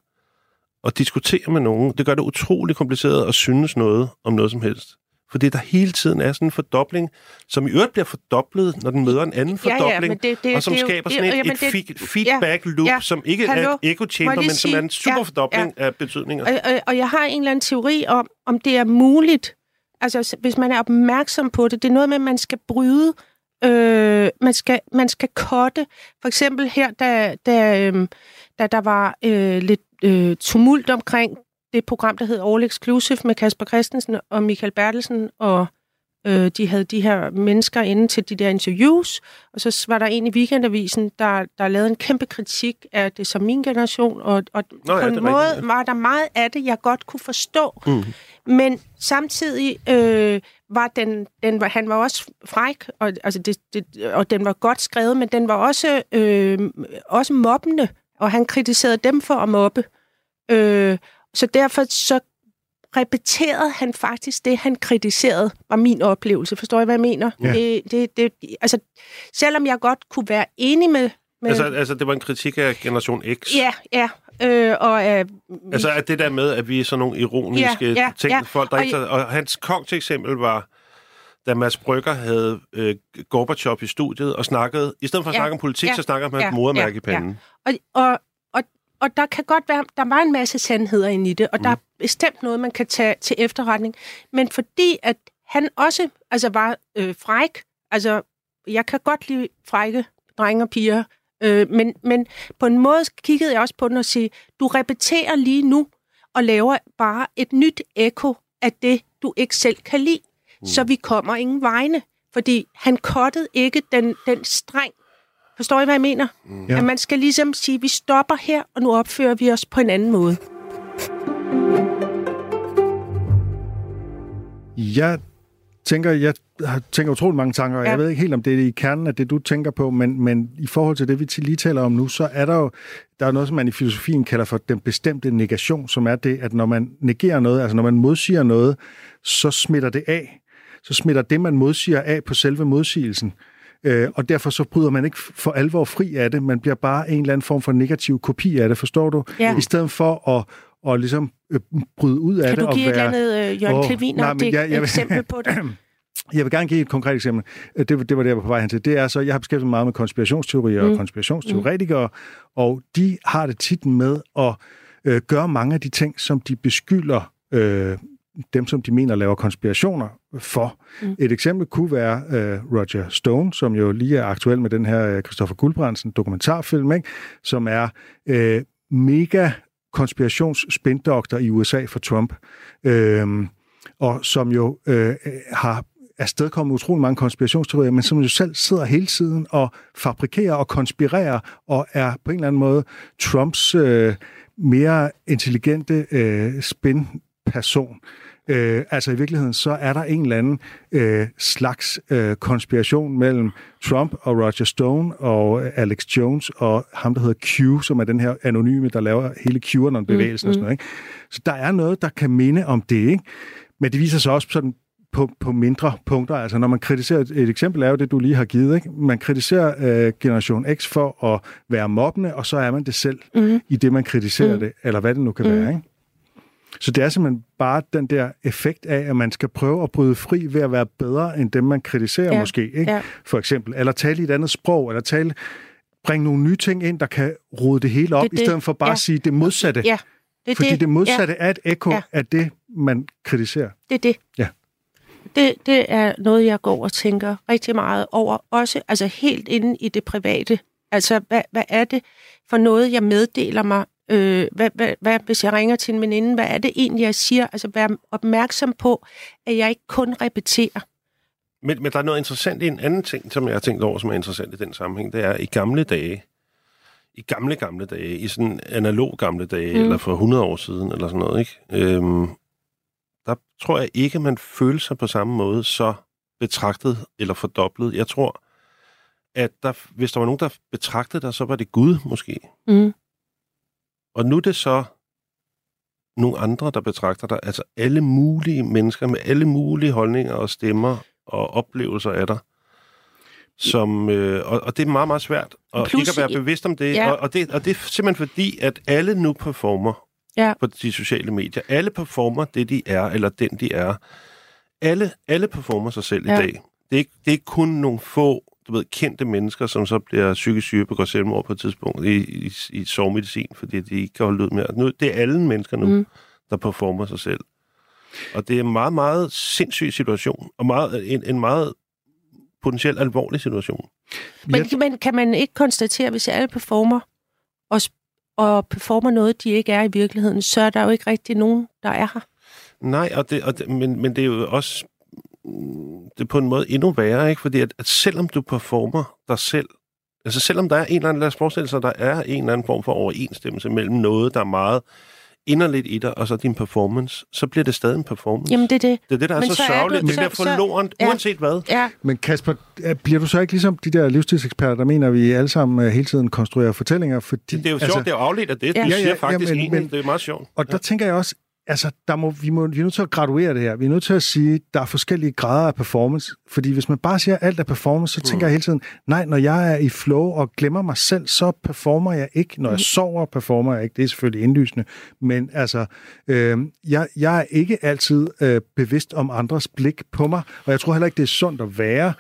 at diskutere med nogen. Det gør det utrolig kompliceret at synes noget om noget som helst. Fordi der hele tiden er sådan en fordobling, som i øvrigt bliver fordoblet, når den møder en anden Ja, ja, fordobling, men det- det- og som det er skaber det- sådan et, jamen, et det- fe- feedback loop, ja. som ikke Hallo? er Må echo chamber, men som er en sige- super ja, fordobling af betydninger. Og, og, og jeg har en eller anden teori om, om det er muligt, altså hvis man er opmærksom på det, det er noget med, at man skal bryde, øh, man, skal, man skal kotte. For eksempel her, da, da, øh, da der var øh, lidt øh, tumult omkring det program, der hed All Exclusive med Kasper Christensen og Michael Bertelsen, og øh, de havde de her mennesker inde til de der interviews, og så var der en i Weekendavisen, der, der lavede en kæmpe kritik af det som min generation, og, og Nå ja, på er en måde rigtigt, var der meget af det, jeg godt kunne forstå. Mm. Men samtidig øh, var den, den var, han var også fræk, og, altså det, det, og den var godt skrevet, men den var også, øh, også mobbende, og han kritiserede dem for at mobbe. Øh, så derfor så repeterede han faktisk det, han kritiserede, var min oplevelse. Forstår I, hvad jeg mener? Ja. Det, det, det, altså, selvom jeg godt kunne være enig med... med Altså, altså, det var en kritik af Generation X. ja, ja. Øh, og, øh, Altså, at det der med, at vi er sådan nogle ironiske Ja, ja, ting, ja. folk, der Og ikke... Og hans kong til eksempel var, da Mads Brygger havde øh, Gorbachev i studiet og snakkede, i stedet for at Ja, snakke om politik, ja, så snakker man ja, ja, modermærke ja, i panden. Og, og, og, og der kan godt være, der var en masse sandheder inde i det, og mm. der er bestemt noget, man kan tage til efterretning. Men fordi at han også altså var øh, fræk, altså jeg kan godt lide frække drenge og piger, øh, men, men på en måde kiggede jeg også på den og sige, du repeterer lige nu og laver bare et nyt ekko af det, du ikke selv kan lide. Mm. Så vi kommer ingen vegne, fordi han kottede ikke den, den streng. Forstår I, hvad jeg mener? Mm. Ja. At man skal ligesom sige, vi stopper her, og nu opfører vi os på en anden måde. Jeg tænker, jeg har- tænker utrolig mange tanker, og Ja. jeg ved ikke helt, om det er i kernen af det, du tænker på, men, men i forhold til det, vi lige taler om nu, så er der jo der er noget, som man i filosofien kalder for den bestemte negation, som er det, at når man negerer noget, altså når man modsiger noget, så smitter det af. Så smitter det, man modsiger af på selve modsigelsen. Øh, og derfor så bryder man ikke for alvor fri af det. Man bliver bare en eller anden form for negativ kopi af det, forstår du? Ja. I stedet for at, at ligesom øh, bryde ud af Kan det. du og give et være, eller andet øh, Jørgen oh, Klevin nej, men jeg- jeg vil- eksempel på det? Jeg vil gerne give et konkret eksempel. Øh, Det, det var det, jeg var på vej hen til. Det er så, jeg har beskæftiget mig meget med konspirationsteorier mm. og konspirationsteoretikere, mm. og de har det tit med at øh, gøre mange af de ting, som de beskylder øh, dem, som de mener laver konspirationer for. Mm. Et eksempel kunne være øh, Roger Stone, som jo lige er aktuel med den her øh, Christopher Guldbrandsen dokumentarfilm, ikke? som er øh, mega konspirationsspindoktor i USA for Trump. Øh, og som jo øh, har afstedkommet utrolig mange konspirationsteorier, men som jo selv sidder hele tiden og fabrikerer og konspirerer, og er på en eller anden måde Trumps øh, mere intelligente øh, spin-person. Øh, altså i virkeligheden, så er der en eller anden øh, slags øh, konspiration mellem Trump og Roger Stone og øh, Alex Jones og ham, der hedder Q, som er den her anonyme, der laver hele QAnon-bevægelsen mm, og sådan noget. Ikke? Så der er noget, der kan minde om det, ikke? Men det viser sig også sådan på, på mindre punkter. Altså når man kritiserer, et, et eksempel er jo det, du lige har givet. Ikke? Man kritiserer øh, Generation X for at være mobbende, og så er man det selv mm. i det, man kritiserer mm. det, eller hvad det nu kan mm. være. Ikke? Så det er simpelthen bare den der effekt af, at man skal prøve at bryde fri ved at være bedre end dem, man kritiserer Ja, måske. Ikke? ja. For eksempel. Eller tale i et andet sprog, eller tale, bringe nogle nye ting ind, der kan rode det hele op, Det er i det. stedet for bare Ja. at sige det modsatte. Ja, det Fordi det, det modsatte Ja, er et ekko Ja. af det, man kritiserer. det er det. Ja. Det, det er noget, jeg går og tænker rigtig meget over. Også altså helt inde i det private. Altså, hvad, hvad er det for noget, jeg meddeler mig? Øh, hvad, hvad, hvad, hvis jeg ringer til en veninde, hvad er det egentlig, jeg siger? Altså, vær opmærksom på, at jeg ikke kun repeterer. Men, men der er noget interessant i en anden ting, som jeg har tænkt over, som er interessant i den sammenhæng. Det er, i gamle dage, i gamle, gamle dage, i sådan analog gamle dage, mm. eller for 100 år siden, eller sådan noget, ikke? Øhm, der tror jeg ikke, man følte sig på samme måde så betragtet eller fordoblet. Jeg tror, at der, hvis der var nogen, der betragtede dig, så var det Gud måske. Mm. Og nu er det så nogle andre, der betragter dig. Altså alle mulige mennesker med alle mulige holdninger og stemmer og oplevelser af dig. Som, øh, og, og det er meget, meget svært at Plus ikke at være bevidst om det. Ja. Og, og det. Og det er simpelthen fordi, at alle nu performer Ja. på de sociale medier. Alle performer det, de er, eller den, de er. Alle, alle performer sig selv Ja. i dag. Det er, ikke, det er ikke kun nogle få du ved, kendte mennesker, som så bliver psykisk syge begår selvmord på et tidspunkt i, i, i sovemedicin, fordi de ikke kan holde ud mere. Nu, det er alle mennesker nu, Mm. der performer sig selv. Og det er en meget, meget sindssyg situation, og meget, en, en meget potentielt alvorlig situation. Men, men kan man ikke konstatere, hvis alle performer og, og performer noget, de ikke er i virkeligheden, så er der jo ikke rigtig nogen, der er her. Nej, og det, og det, men, men det er jo også det er på en måde endnu værre, ikke? Fordi at, at selvom du performer dig selv, altså selvom der er en eller anden, lad os forestille sig, der er en eller anden form for overensstemmelse mellem noget, der er meget inderligt i dig, og så din performance, så bliver det stadig en performance. Jamen, det er det. det er det, der er men så, så sørgeligt. du- det så- bliver så- forlorent, ja. uanset hvad. Ja, Men Kasper, er- bliver du så ikke ligesom de der livsstilseksperter, der mener, at vi alle sammen øh, hele tiden konstruerer fortællinger? Fordi, Det, er jo sjovt, det er jo afledt af det. Ja. Du Ja, siger ja, faktisk ja, men- egentlig, men- det er meget sjovt. Og der tænker jeg også, altså, der må, vi, må, vi er nødt til at graduere det her. Vi er nødt til at sige, at der er forskellige grader af performance. Fordi hvis man bare siger, at alt er performance, så tænker jeg hele tiden, nej, når jeg er i flow og glemmer mig selv, så performer jeg ikke. Når jeg sover, performer jeg ikke. Det er selvfølgelig indlysende. Men altså, øh, jeg, jeg er ikke altid øh, bevidst om andres blik på mig, og jeg tror heller ikke, det er sundt at være.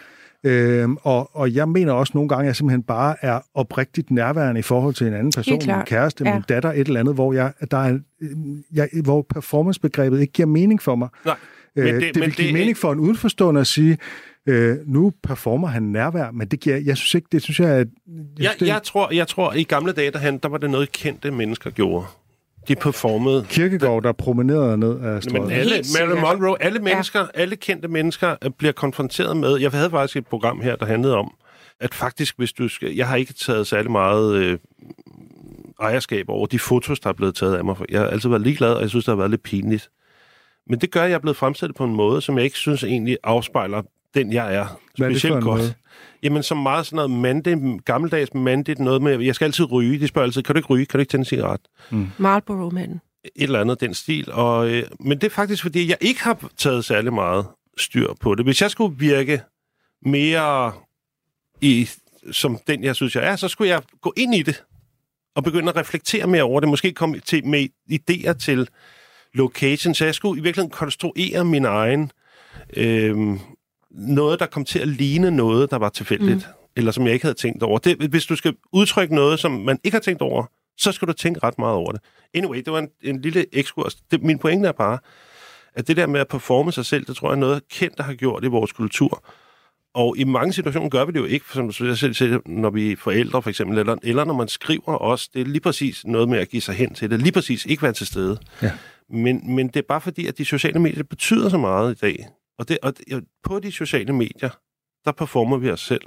Øhm, og, og jeg mener også nogle gange, at jeg simpelthen bare er oprigtigt nærværende i forhold til en anden person, min kæreste, Ja. min datter, et eller andet, hvor, jeg, der er, øh, jeg, hvor performancebegrebet ikke giver mening for mig. Nej, Øh, men det, det- det men vil give det- mening for en udenforstående at sige, øh, nu performer han nærvær, men det giver, jeg synes ikke, det synes jeg, at... Jeg, det, jeg, tror, jeg tror, i gamle dage, der, han, der var det noget, kendte mennesker gjorde. De performede Kirkegaard, der promenerede ned af Men strøget. alle, Helt Marilyn. Monroe, alle mennesker, ja. alle kendte mennesker øh, bliver konfronteret med... Jeg havde faktisk et program her, der handlede om, at faktisk, hvis du skal... Jeg har ikke taget særlig meget øh, ejerskab over de fotos, der er blevet taget af mig. Jeg har altid været ligeglad, og jeg synes, det har været lidt pinligt. Men det gør, at jeg er blevet fremstillet på en måde, som jeg ikke synes egentlig afspejler den, jeg er. Hvad er det for en godt. måde? Jamen, som meget sådan noget mandigt, gammeldags mandigt, noget med, jeg skal altid ryge. De spørger altid, kan du ikke ryge? Kan du ikke tænde en cigaret? Marlboro-manden. et eller andet den stil. Og, øh, men det er faktisk, fordi jeg ikke har taget særlig meget styr på det. Hvis jeg skulle virke mere i, som den, jeg synes, jeg er, så skulle jeg gå ind i det og begynde at reflektere mere over det. Måske komme til, med idéer til location, så jeg skulle i virkeligheden konstruere min egen øh, noget, der kom til at ligne noget, der var tilfældigt, mm. eller som jeg ikke havde tænkt over. Det, hvis du skal udtrykke noget, som man ikke har tænkt over, så skal du tænke ret meget over det. Anyway, det var en, en lille ekskurs. Det, min pointe er bare, at det der med at performe sig selv, det tror jeg er noget, kendte har gjort i vores kultur. Og i mange situationer gør vi det jo ikke, som jeg selv siger, når vi er forældre for eksempel, eller, eller når man skriver også. Det er lige præcis noget med at give sig hen til det. Lige præcis ikke være til stede. Ja. Men, men det er bare fordi, at de sociale medier betyder så meget i dag. Og, det, og på de sociale medier, der performer vi os selv.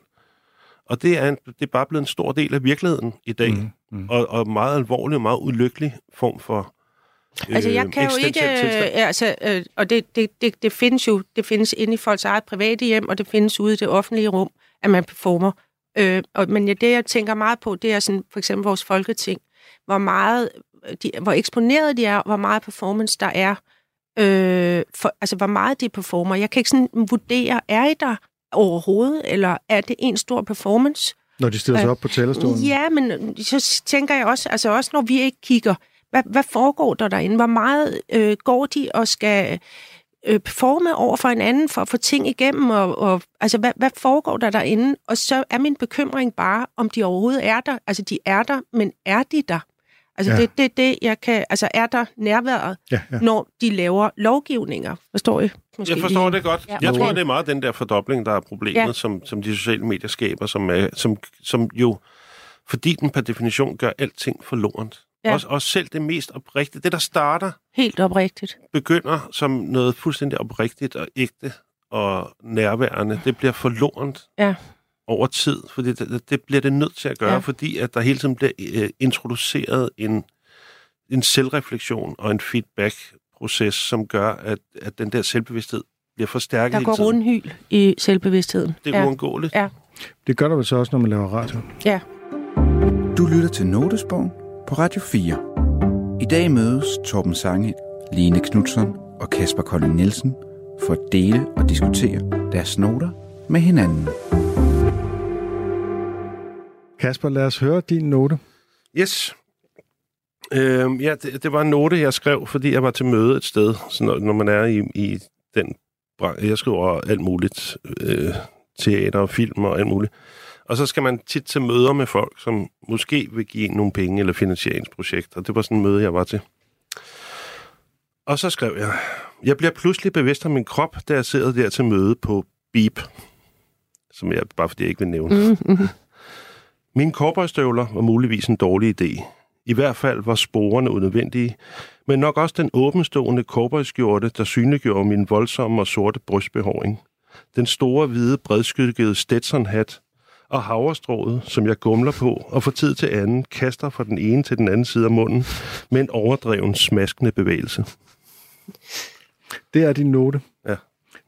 Og det er, en, det er bare blevet en stor del af virkeligheden i dag. Mm, mm. Og, og meget alvorlig og meget ulykkelig form for øh, Altså jeg kan jo ikke, øh, altså, øh, og det, det, det, det findes jo, det findes inde i folks eget private hjem, og det findes ude i det offentlige rum, at man performer. Øh, og, men ja, det jeg tænker meget på, det er sådan, for eksempel vores folketing, hvor meget, de, hvor eksponeret de er, hvor meget performance der er, øh, for, altså hvor meget de performer. Jeg kan ikke sådan vurdere, er I der overhovedet, eller er det en stor performance? Når de stiller sig øh, op på talerstolen? Ja, men så tænker jeg også, altså også når vi ikke kigger, hvad, hvad foregår der derinde? Hvor meget øh, går de og skal øh, performe over for hinanden for at få ting igennem? Og, og, altså, hvad, hvad foregår der derinde? Og så er min bekymring bare, om de overhovedet er der. Altså, de er der, men er de der? Altså, ja. det er det, det, jeg kan... Altså, er der nærværet, ja, ja. når de laver lovgivninger? Forstår I? Måske jeg forstår lige. det godt. Ja. Jeg tror, det er meget den der fordobling, der er problemet, ja. som, som de sociale medier skaber, som, er, som, som jo, fordi den per definition gør alting for lorent. Ja. Også, også selv det mest oprigtige. Det, der starter... Helt oprigtigt. Begynder som noget fuldstændig oprigtigt og ægte og nærværende. Det bliver for lorent. Ja over tid, for det, det bliver det nødt til at gøre, ja. fordi at der hele tiden bliver øh, introduceret en, en selvreflektion og en feedback-proces, som gør, at, at den der selvbevidsthed bliver forstærket Der går rundhyl i selvbevidstheden. Det er ja. uundgåeligt. Ja. Det gør der vel så også, når man laver radio. Ja. Du lytter til Notesbogen på Radio 4. I dag mødes Torben Sange, Line Knudsen og Kasper Kolding Nielsen for at dele og diskutere deres noter med hinanden. Kasper, lad os høre din note. Yes. Øh, ja, det, det var en note, jeg skrev, fordi jeg var til møde et sted, så når, når man er i, i den branche. Jeg skriver alt muligt, øh, teater og film og alt muligt. Og så skal man tit til møder med folk, som måske vil give nogle penge eller finansieringsprojekter. Det var sådan en møde, jeg var til. Og så skrev jeg, jeg bliver pludselig bevidst om min krop, da jeg sidder der til møde på Beep, som jeg, bare fordi jeg ikke vil nævne. Mm-hmm. Mine korporstøvler var muligvis en dårlig idé. I hvert fald var sporene unødvendige, men nok også den åbenstående korporskjorte, der synliggjorde min voldsomme og sorte brystbehåring. Den store, hvide, bredskyggede Stetson-hat og havrestrået, som jeg gumler på, og for tid til anden kaster fra den ene til den anden side af munden med en overdreven, smaskende bevægelse. Det er din note. Ja.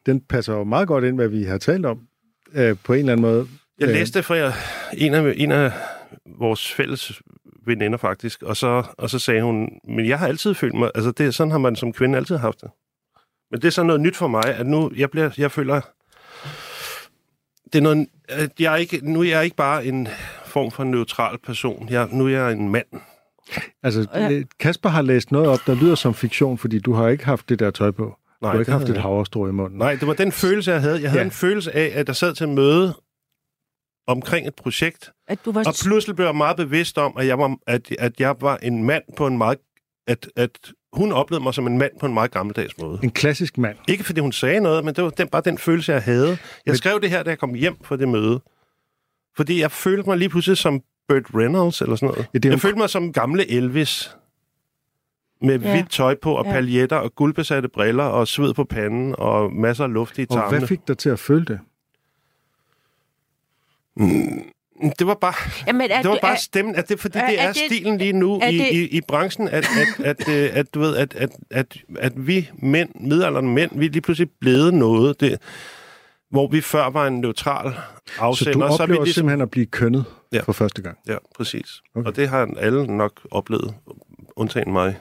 Den passer jo meget godt ind, hvad vi har talt om, øh, på en eller anden måde. Jeg læste fra en af, en af vores fælles veninder faktisk, og så, og så sagde hun, men jeg har altid følt mig, altså det, sådan har man som kvinde altid haft det. Men det er så noget nyt for mig, at nu jeg, bliver, jeg føler, det er noget, at jeg er ikke, nu er jeg ikke bare en form for neutral person. Jeg, nu er jeg en mand. Altså, ja. Kasper har læst noget op, der lyder som fiktion, fordi du har ikke haft det der tøj på. Nej, du har ikke haft et havrestrå i munden. Nej, det var den følelse, jeg havde. Jeg havde ja. en følelse af, at jeg sad til møde omkring et projekt, at du var... og pludselig blev jeg meget bevidst om, at jeg var, at, at jeg var en mand på en meget... At, at hun oplevede mig som en mand på en meget gammeldags måde. En klassisk mand. Ikke fordi hun sagde noget, men det var den, bare den følelse, jeg havde. Jeg men... skrev det her, da jeg kom hjem fra det møde. Fordi jeg følte mig lige pludselig som Burt Reynolds eller sådan noget. Ja, det jeg en... følte mig som gamle Elvis. Med ja. hvidt tøj på, og ja. paljetter, og guldbesatte briller, og sved på panden, og masser af luft i tarmene. Og hvad fik dig til at føle det? Mm, det var bare, Jamen, det var bare stemmen, at det, fordi er, det er, er stilen lige nu i, det, i, i branchen, at, at, at, at, øh, at, du ved, at, at, at, at vi mænd, midalderne mænd, vi er lige pludselig blevet noget, det, hvor vi før var en neutral afsender. Så du oplever så er vi ligesom, simpelthen at blive kønnet ja, for første gang? Ja, præcis. Okay. Og det har alle nok oplevet, undtagen mig.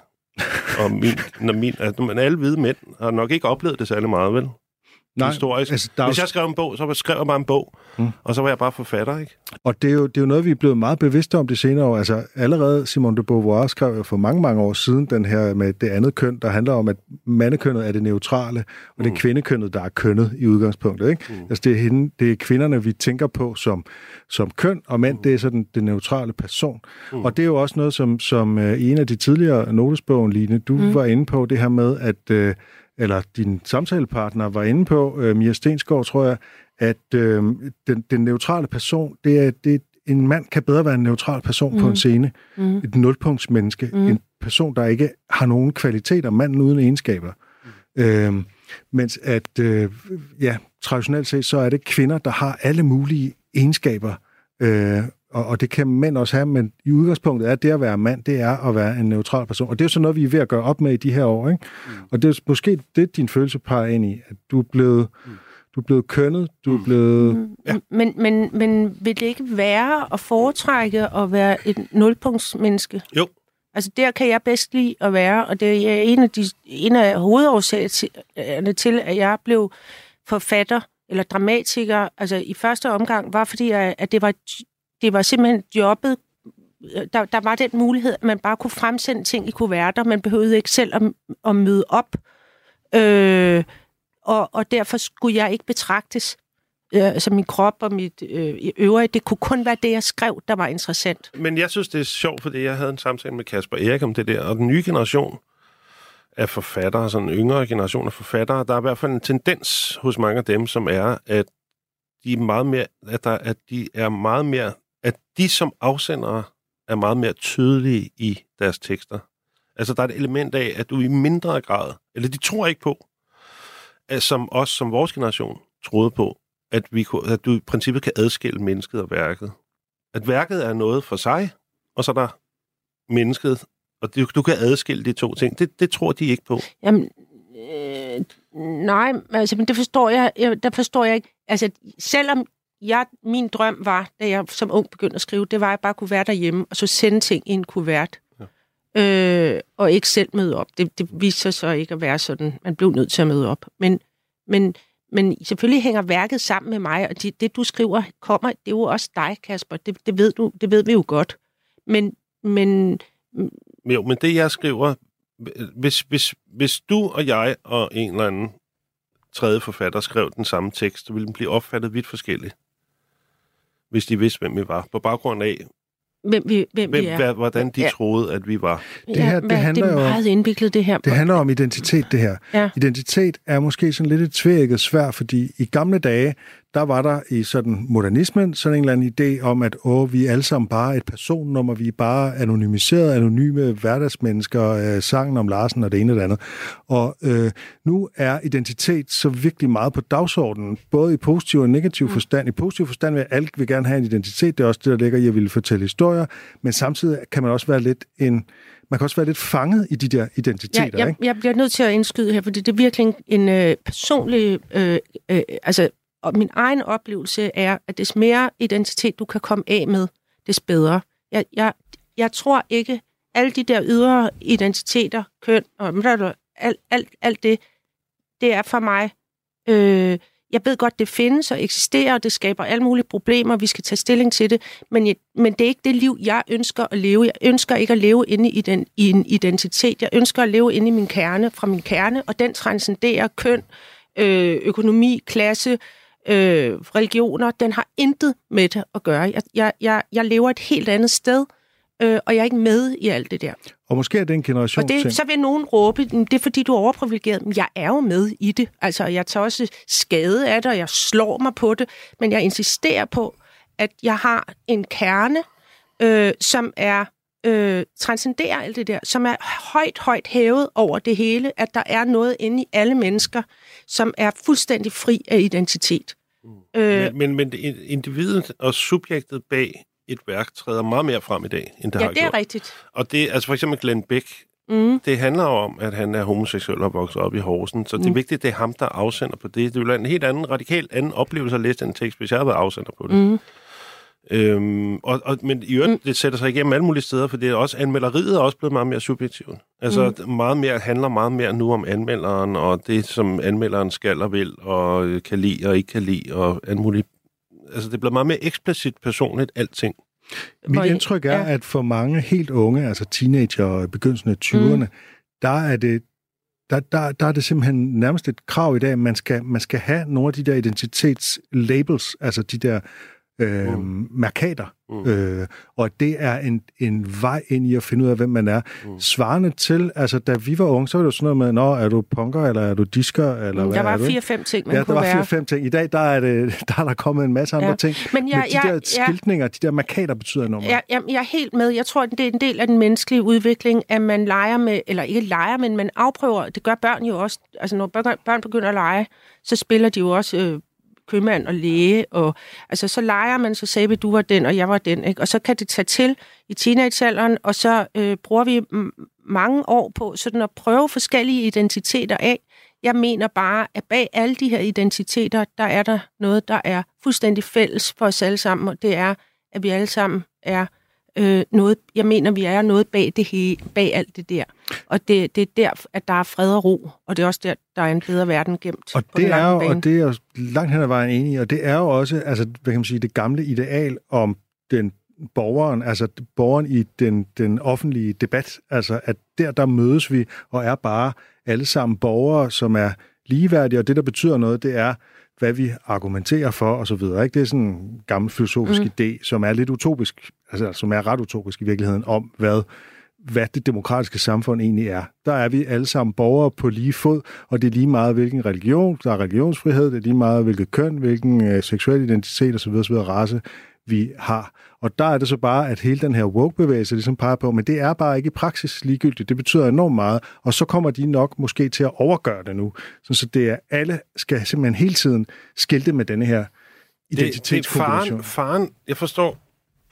Og min, når min, at, men alle hvide mænd har nok ikke oplevet det særlig meget, vel? Nej, historisk. Altså, der Hvis jeg skrev en bog, så skrev jeg bare en bog, mm. og så var jeg bare forfatter, ikke? Og det er, jo, det er jo noget, vi er blevet meget bevidste om det senere år. Altså allerede Simone de Beauvoir skrev jo for mange, mange år siden den her med det andet køn, der handler om, at mandekønnet er det neutrale, og mm. det er mm. kvindekønnet, der er kønnet i udgangspunktet, ikke? Mm. Altså det er, hende, det er kvinderne, vi tænker på som, som køn, og mænd, mm. det er sådan den neutrale person. Mm. Og det er jo også noget, som, som uh, i en af de tidligere notesbogen, Line, du mm. var inde på, det her med, at uh, eller din samtalepartner var inde på, øh, Mia Stensgaard, tror jeg, at øh, den, den neutrale person, det er, det, en mand kan bedre være en neutral person mm. på en mhm. scene. Mm. Et nulpunktsmenneske. Mm. En person, der ikke har nogen kvaliteter, manden uden egenskaber. Mm. Øh, mens at, øh, ja, traditionelt set, så er det kvinder, der har alle mulige egenskaber, øh, og, og det kan mænd også have, men i udgangspunktet er det at være mand, det er at være en neutral person. Og det er jo sådan noget, vi er ved at gøre op med i de her år. Ikke? Mm. Og det er måske det, din følelse peger ind i, at du er blevet, mm. du er blevet kønnet, du er mm. blevet... Mm. Ja. Men, men, men vil det ikke være at foretrække at være et nulpunktsmenneske? Jo. Altså der kan jeg bedst lide at være, og det er en af, de, en af hovedårsagerne til, at jeg blev forfatter eller dramatiker, altså i første omgang, var fordi, at det var det var simpelthen jobbet. Der, der var den mulighed, at man bare kunne fremsende ting i kuverter. Man behøvede ikke selv at, at møde op. Øh, og, og derfor skulle jeg ikke betragtes øh, som min krop og mit øh, øvrige. Det kunne kun være det, jeg skrev, der var interessant. Men jeg synes, det er sjovt, fordi jeg havde en samtale med Kasper Erik om det der, og den nye generation af forfattere, sådan en yngre generation af forfattere, der er i hvert fald en tendens hos mange af dem, som er, at de er meget mere, at, der, at de er meget mere at de som afsendere er meget mere tydelige i deres tekster. Altså, der er et element af, at du i mindre grad, eller de tror ikke på, at som os, som vores generation, troede på, at, vi, kunne, at du i princippet kan adskille mennesket og værket. At værket er noget for sig, og så er der mennesket, og du, du kan adskille de to ting. Det, det tror de ikke på. Jamen, øh, nej, altså, men det forstår jeg, jeg, der forstår jeg ikke. Altså, selvom jeg, min drøm var, da jeg som ung begyndte at skrive, det var, at jeg bare kunne være derhjemme, og så sende ting i en kuvert. Ja. Øh, og ikke selv møde op. Det, det viste sig så ikke at være sådan. Man blev nødt til at møde op. Men, men, men selvfølgelig hænger værket sammen med mig, og det, det du skriver kommer, det er jo også dig, Kasper. Det, det, ved, du, det ved vi jo godt. Men, men... Jo, men det jeg skriver, hvis, hvis, hvis du og jeg og en eller anden tredje forfatter skrev den samme tekst, så ville den blive opfattet vidt forskelligt hvis de vidste, hvem vi var, på baggrund af, hvem vi, hvem hvem, vi er. Hvad, hvordan de ja. troede, at vi var. Det, her, det, handler det er meget jo, indviklet, det her. Det handler om identitet, det her. Ja. Identitet er måske sådan lidt et tvækket svær, fordi i gamle dage, der var der i sådan modernismen sådan en eller anden idé om, at åh, vi er alle sammen bare et personnummer, vi er bare anonymiserede, anonyme hverdagsmennesker, øh, sangen om Larsen og det ene og det andet. Og øh, nu er identitet så virkelig meget på dagsordenen, både i positiv og negativ mm. forstand. I positiv forstand vil alle vil gerne have en identitet, det er også det, der ligger i at ville fortælle historier, men samtidig kan man også være lidt en man kan også være lidt fanget i de der identiteter, ja, jeg, ikke? jeg bliver nødt til at indskyde her, fordi det er virkelig en, en øh, personlig... Øh, øh, altså, og min egen oplevelse er, at des mere identitet du kan komme af med, des bedre. Jeg, jeg, jeg tror ikke, alle de der ydre identiteter, køn og alt, alt, alt det, det er for mig... Øh, jeg ved godt, det findes og eksisterer, og det skaber alle mulige problemer, vi skal tage stilling til det, men, jeg, men det er ikke det liv, jeg ønsker at leve. Jeg ønsker ikke at leve inde i, den, i en identitet. Jeg ønsker at leve inde i min kerne, fra min kerne, og den transcenderer køn, øh, økonomi, klasse, øh, religioner, den har intet med det at gøre. Jeg, jeg, jeg, jeg lever et helt andet sted, øh, og jeg er ikke med i alt det der. Og måske er det en generation Og det, så vil nogen råbe, det er fordi, du er overprivilegeret. Men jeg er jo med i det. Altså, jeg tager også skade af det, og jeg slår mig på det. Men jeg insisterer på, at jeg har en kerne, øh, som er øh, transcenderer alt det der, som er højt, højt hævet over det hele, at der er noget inde i alle mennesker, som er fuldstændig fri af identitet. Mm. Øh, men, men, men individet og subjektet bag et værk træder meget mere frem i dag, end det ja, har det er rigtigt. Og det, altså for eksempel Glenn Beck, mm. det handler om, at han er homoseksuel og vokset op i Horsen, så mm. det er vigtigt, at det er ham, der afsender på det. Det vil være en helt anden, radikal anden oplevelse at læse den tekst, hvis jeg havde været afsender på det. Mm. Øhm, og, og, men i øvrigt, mm. det sætter sig igennem alle mulige steder, for det er også, anmelderiet er også blevet meget mere subjektivt. Altså, mm. meget mere, handler meget mere nu om anmelderen, og det, som anmelderen skal og vil, og kan lide og ikke kan lide, og alt muligt. Altså, det er blevet meget mere eksplicit personligt, alting. Mit indtryk er, ja. at for mange helt unge, altså teenager og i begyndelsen af 20'erne, mm. der er det der, der, der er det simpelthen nærmest et krav i dag, at man skal, man skal have nogle af de der identitetslabels, altså de der øh, mm. markader. Mm. Øh, og det er en, en vej ind i at finde ud af, hvem man er. Mm. Svarende til, altså da vi var unge, så var det jo sådan noget med, Nå, er du punker, eller er du disker, eller mm, hvad Der var fire-fem ting, man ja, kunne der var fire-fem ting. I dag, der er, det, der er der kommet en masse andre Ja. ting. Men jeg- de jeg- der skiltninger, de der markader betyder meget. Ja, jeg, jeg er helt med. Jeg tror, det er en del af den menneskelige udvikling, at man leger med, eller ikke leger, men man afprøver. Det gør børn jo også. Altså, når børn, børn begynder at lege, så spiller de jo også øh, købmand og læge. Og, altså, så leger man, så sagde vi, du var den, og jeg var den. Ikke? Og så kan det tage til i teenagealderen, og så øh, bruger vi mange år på sådan at prøve forskellige identiteter af. Jeg mener bare, at bag alle de her identiteter, der er der noget, der er fuldstændig fælles for os alle sammen, og det er, at vi alle sammen er øh, noget, jeg mener, vi er noget bag det hele, bag alt det der. Og det, det er der, at der er fred og ro, og det er også der, der er en bedre verden gemt Og det er jo, bane. og det er jo langt hen ad vejen enig i, og det er jo også, altså, hvad kan man sige, det gamle ideal om den borgeren, altså borgeren i den, den offentlige debat, altså at der, der mødes vi og er bare alle sammen borgere, som er ligeværdige, og det, der betyder noget, det er, hvad vi argumenterer for, og så videre. Ikke? Det er sådan en gammel filosofisk mm. idé, som er lidt utopisk, altså som er ret utopisk i virkeligheden, om hvad hvad det demokratiske samfund egentlig er. Der er vi alle sammen borgere på lige fod, og det er lige meget, hvilken religion, der er religionsfrihed, det er lige meget, hvilket køn, hvilken øh, seksuel identitet osv., osv. race vi har. Og der er det så bare, at hele den her woke-bevægelse ligesom peger på, men det er bare ikke i praksis ligegyldigt. Det betyder enormt meget, og så kommer de nok måske til at overgøre det nu. Så, så det er, alle skal simpelthen hele tiden skilte med denne her Det, det identitetskombination. faren, faren, jeg forstår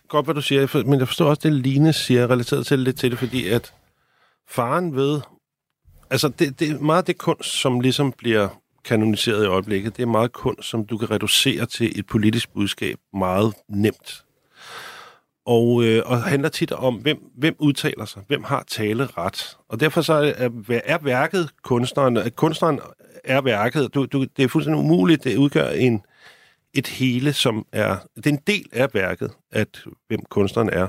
godt, hvad du siger, men jeg forstår også det, Line siger, relateret til lidt til det, fordi at faren ved... Altså, det, det er meget det kunst, som ligesom bliver kanoniseret i øjeblikket. Det er meget kunst, som du kan reducere til et politisk budskab meget nemt. Og, øh, og handler tit om, hvem, hvem udtaler sig, hvem har taleret. Og derfor så er, er værket kunstneren, at kunstneren er værket. Du, du, det er fuldstændig umuligt, det udgør en, et hele, som er... Det er en del af værket, at hvem kunstneren er.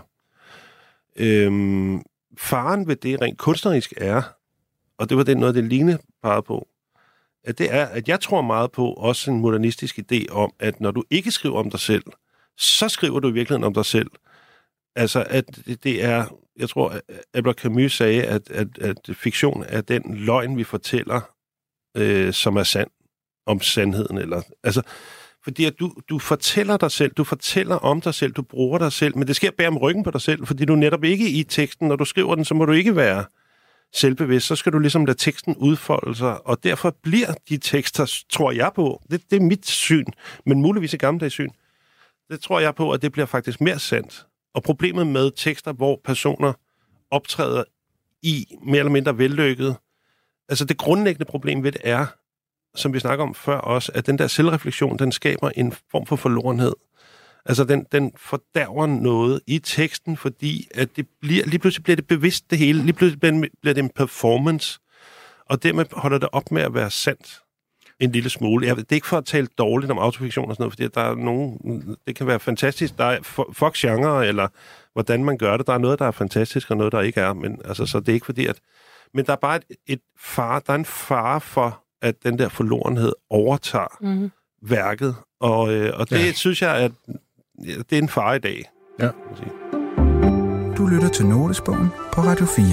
Øhm, faren ved det rent kunstnerisk er, og det var det noget, det lignende pegede på, det er, at jeg tror meget på også en modernistisk idé om, at når du ikke skriver om dig selv, så skriver du i virkeligheden om dig selv. Altså, at det- det er... Jeg tror, at Albert Camus sagde, at, at, at fiktion er den løgn, vi fortæller, øh, som er sand om sandheden. Eller, altså, fordi at du, du fortæller dig selv, du fortæller om dig selv, du bruger dig selv, men det sker bag om ryggen på dig selv, fordi du netop ikke i teksten, når du skriver den, så må du ikke være selvbevidst, så skal du ligesom lade teksten udfolde sig, og derfor bliver de tekster, tror jeg på, det, det er mit syn, men muligvis et gammeldags syn, det tror jeg på, at det bliver faktisk mere sandt. Og problemet med tekster, hvor personer optræder i mere eller mindre vellykket, altså det grundlæggende problem ved det er, som vi snakker om før også, at den der selvreflektion, den skaber en form for forlorenhed. Altså, den, den fordærver noget i teksten, fordi at det bliver, lige pludselig bliver det bevidst det hele. Lige pludselig bliver, det- bliver det en performance, og dermed holder det op med at være sandt en lille smule. Jeg, det er ikke for at tale dårligt om autofiktion og sådan noget, fordi der er nogen, det kan være fantastisk. Der er for- fuck genre, eller hvordan man gør det. Der er noget, der er fantastisk, og noget, der ikke er. Men, altså, så det er ikke fordi, at... Men der er bare et, et far, der er en fare for, at den der forlorenhed overtager Mm-hmm. værket. Og, øh, og det ja. synes jeg, at ja, det er en fare i dag. Ja. kan man sige. Du lytter til Notesbogen på Radio 4.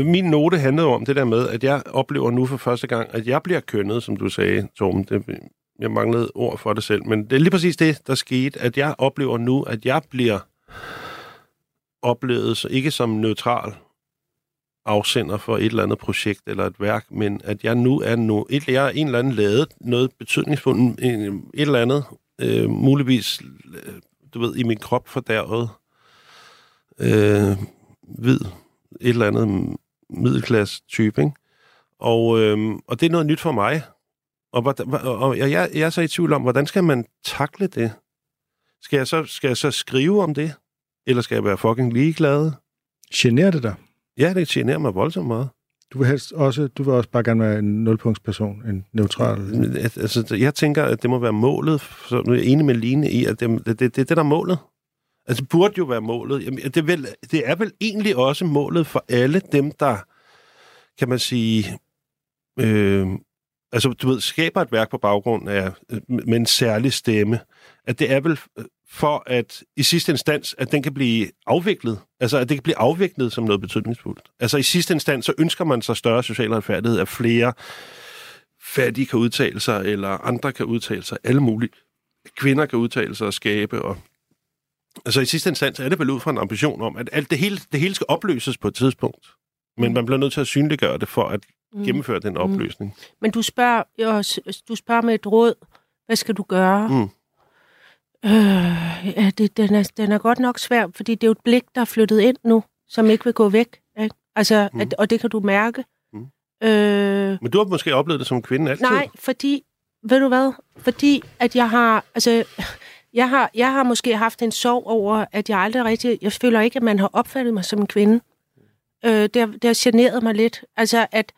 Øh, Min note handlede om det der med, at jeg oplever nu for første gang, at jeg bliver kønnet, som du sagde, Torben. Det, jeg manglede ord for det selv, men det er lige præcis det, der skete, at jeg oplever nu, at jeg bliver oplevet så ikke som neutral afsender for et eller andet projekt eller et værk, men at jeg nu er no, et, jeg er en eller anden lavet noget betydningsfuldt, en- et eller andet, øh, muligvis, øh, du ved, i min krop fordærvet, øh, hvid, et eller andet middelklasse type, ikke? Og, øhm, og det er noget nyt for mig. Og, hvordan, og jeg, jeg er så i tvivl om, hvordan skal man takle det? Skal jeg, så, skal jeg så skrive om det? Eller skal jeg være fucking ligeglad? Generer det dig? Ja, det generer mig voldsomt meget. Du vil helst også, du vil også bare gerne være en nulpunktsperson, en neutral. Øh, altså, jeg tænker, at det må være målet. Så nu er jeg enig med Line i, at det, det, det, det er det, der er målet. Altså, det burde jo være målet. Jamen, det, er vel, det er vel egentlig også målet for alle dem, der, kan man sige, øh, altså, du ved, skaber et værk på baggrund af, øh, med en særlig stemme. At det er vel øh, for, at i sidste instans, at den kan blive afviklet. Altså, at det kan blive afviklet som noget betydningsfuldt. Altså, i sidste instans, så ønsker man sig større social retfærdighed, at flere fattige kan udtale sig, eller andre kan udtale sig, alle mulige. Kvinder kan udtale sig og skabe. Og... Altså i sidste instans er det vel ud fra en ambition om, at alt det hele, det hele skal opløses på et tidspunkt. Men man bliver nødt til at synliggøre det for at gennemføre den opløsning. Men du spørger, også, du spørger med et råd. Hvad skal du gøre? Mm. Øh, ja, det, den, er, den er godt nok svær, fordi det er jo et blik, der er flyttet ind nu, som ikke vil gå væk. Ikke? Altså, Mm. mm. at, og det kan du mærke. Mm. Øh, Men du har måske oplevet det som kvinde altid. nej, fordi, ved du hvad? Fordi at jeg har, altså, jeg har, jeg har måske haft en sorg over, at jeg aldrig rigtig, jeg føler ikke, at man har opfattet mig som en kvinde. Øh, det, har, det har generet mig lidt. Altså, at,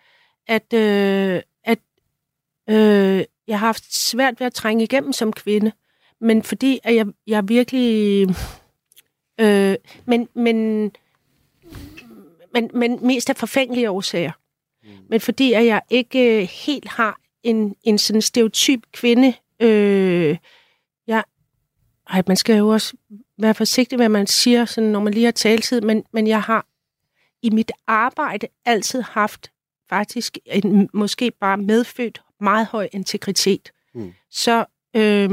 at, øh, at øh, jeg har haft svært ved at trænge igennem som kvinde. Men fordi at jeg, jeg virkelig... Øh, men, men, men, men mest af forfængelige årsager. Men fordi at jeg ikke øh, helt har en, en sådan stereotyp kvinde... Øh, jeg, ej, man skal jo også være forsigtig, hvad man siger, sådan, når man lige har taltid, men, men jeg har i mit arbejde altid haft faktisk en måske bare medfødt meget høj integritet. Mm. Så øh,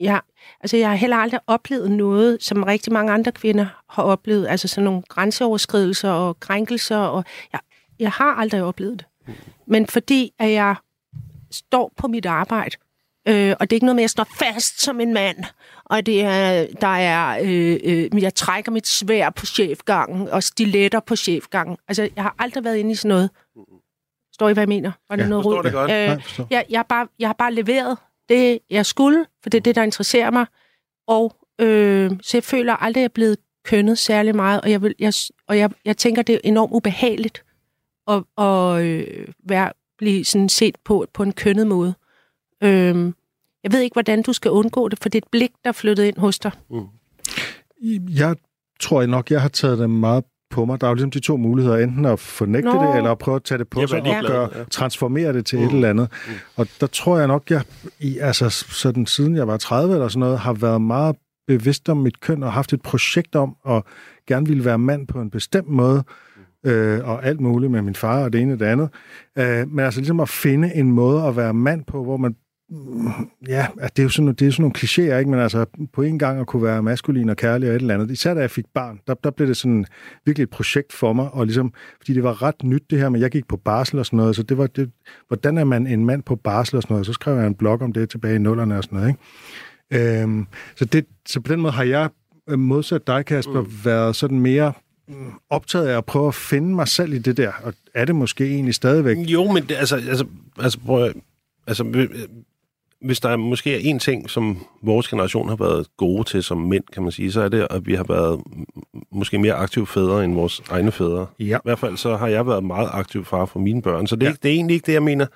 ja, altså jeg har heller aldrig oplevet noget, som rigtig mange andre kvinder har oplevet, altså sådan nogle grænseoverskridelser og krænkelser, og jeg, jeg har aldrig oplevet det. Men fordi at jeg står på mit arbejde, øh, og det er ikke noget med, at jeg står fast som en mand, og det er, der er, øh, øh, jeg trækker mit svær på chefgangen, og stiletter på chefgangen. Altså, jeg har aldrig været inde i sådan noget. Står I, hvad jeg mener? Var det Ja, noget forstår det godt. Øh, jeg, jeg, har bare, jeg har bare leveret det, jeg skulle, for det er det, der interesserer mig. Og øh, så jeg føler aldrig, at jeg er blevet kønnet særlig meget, og jeg, vil, jeg, og jeg, jeg tænker, det er enormt ubehageligt at, at øh, være, blive sådan set på, på en kønnet måde. Øh, jeg ved ikke, hvordan du skal undgå det, for det er et blik, der er flyttet ind hos dig. Mm. Jeg tror nok, jeg har taget det meget på mig. Der er jo ligesom de to muligheder. Enten at fornægte Nå. det, eller at prøve at tage det på sig og gøre, ja. transformere det til Mm. et eller andet. Og der tror jeg nok, jeg i, altså, sådan, siden jeg var 30 eller sådan noget, har været meget bevidst om mit køn og haft et projekt om at gerne ville være mand på en bestemt måde. Øh, og alt muligt med min far og det ene og det andet. Øh, men altså ligesom at finde en måde at være mand på, hvor man Ja, altså, det er jo sådan, det er sådan nogle klichéer, ikke? Men altså, på en gang at kunne være maskulin og kærlig og et eller andet. Især da jeg fik barn, der, der blev det sådan virkelig et projekt for mig, og ligesom, fordi det var ret nyt det her, men jeg gik på barsel og sådan noget, så det var det, hvordan er man en mand på barsel og sådan noget, så skrev jeg en blog om det tilbage i nullerne og sådan noget, ikke? Øhm, så, det, så på den måde har jeg, øh, modsat dig, Kasper, mm. været sådan mere mm, optaget af at prøve at finde mig selv i det der, og er det måske egentlig stadigvæk? Jo, men det, altså, altså, altså, prøv, at- altså, hvis der er måske er en ting, som vores generation har været gode til som mænd, kan man sige, så er det, at vi har været måske mere aktive fædre end vores egne fædre. Ja. I hvert fald så har jeg været meget aktiv far for mine børn, så det er, Ja. ikke, det er egentlig ikke det, jeg mener.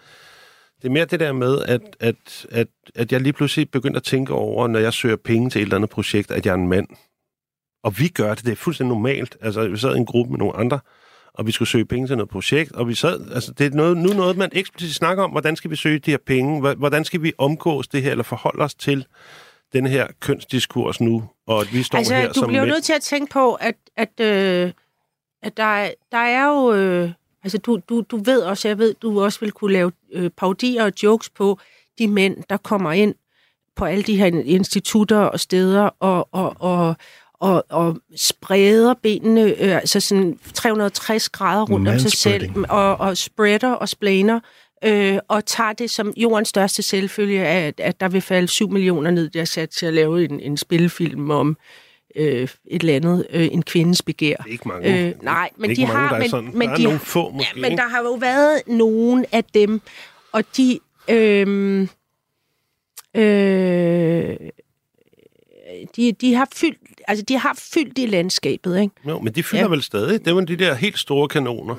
Det er mere det der med, at, at, at, at jeg lige pludselig begyndte at tænke over, når jeg søger penge til et eller andet projekt, at jeg er en mand. Og vi gør det, det er fuldstændig normalt. Altså, vi sad i en gruppe med nogle andre, og vi skulle søge penge til noget projekt, og vi sad, altså det er noget, nu noget, man eksplicit snakker om, hvordan skal vi søge de her penge, hvordan skal vi omgås det her, eller forholde os til den her kønsdiskurs nu, og at vi står altså, her du som bliver jo mænd. nødt til at tænke på, at, at, øh, at der, er- der er jo... Øh, altså, du, du, du ved også, jeg ved, du også vil kunne lave øh, paudier og jokes på de mænd, der kommer ind på alle de her institutter og steder og, og, og, og, og spreder benene, øh, altså sådan 360 grader rundt om sig selv, og, og spreader og splaner, øh, og tager det som jordens største selvfølge, at, at der vil falde 7 millioner ned, der er sat til at lave en, en spilfilm om øh, et eller andet, øh, en kvindes begær. Det er ikke mange. Øh, nej, men de mange, har... der men, sådan. men der er de, nogle få måske, Ja, men der har jo været nogen af dem, og de... Øh, øh, de, de, har fyldt, altså, de har fyldt i landskabet, ikke? Jo, men de fylder Ja. vel stadig. Det var de der helt store kanoner.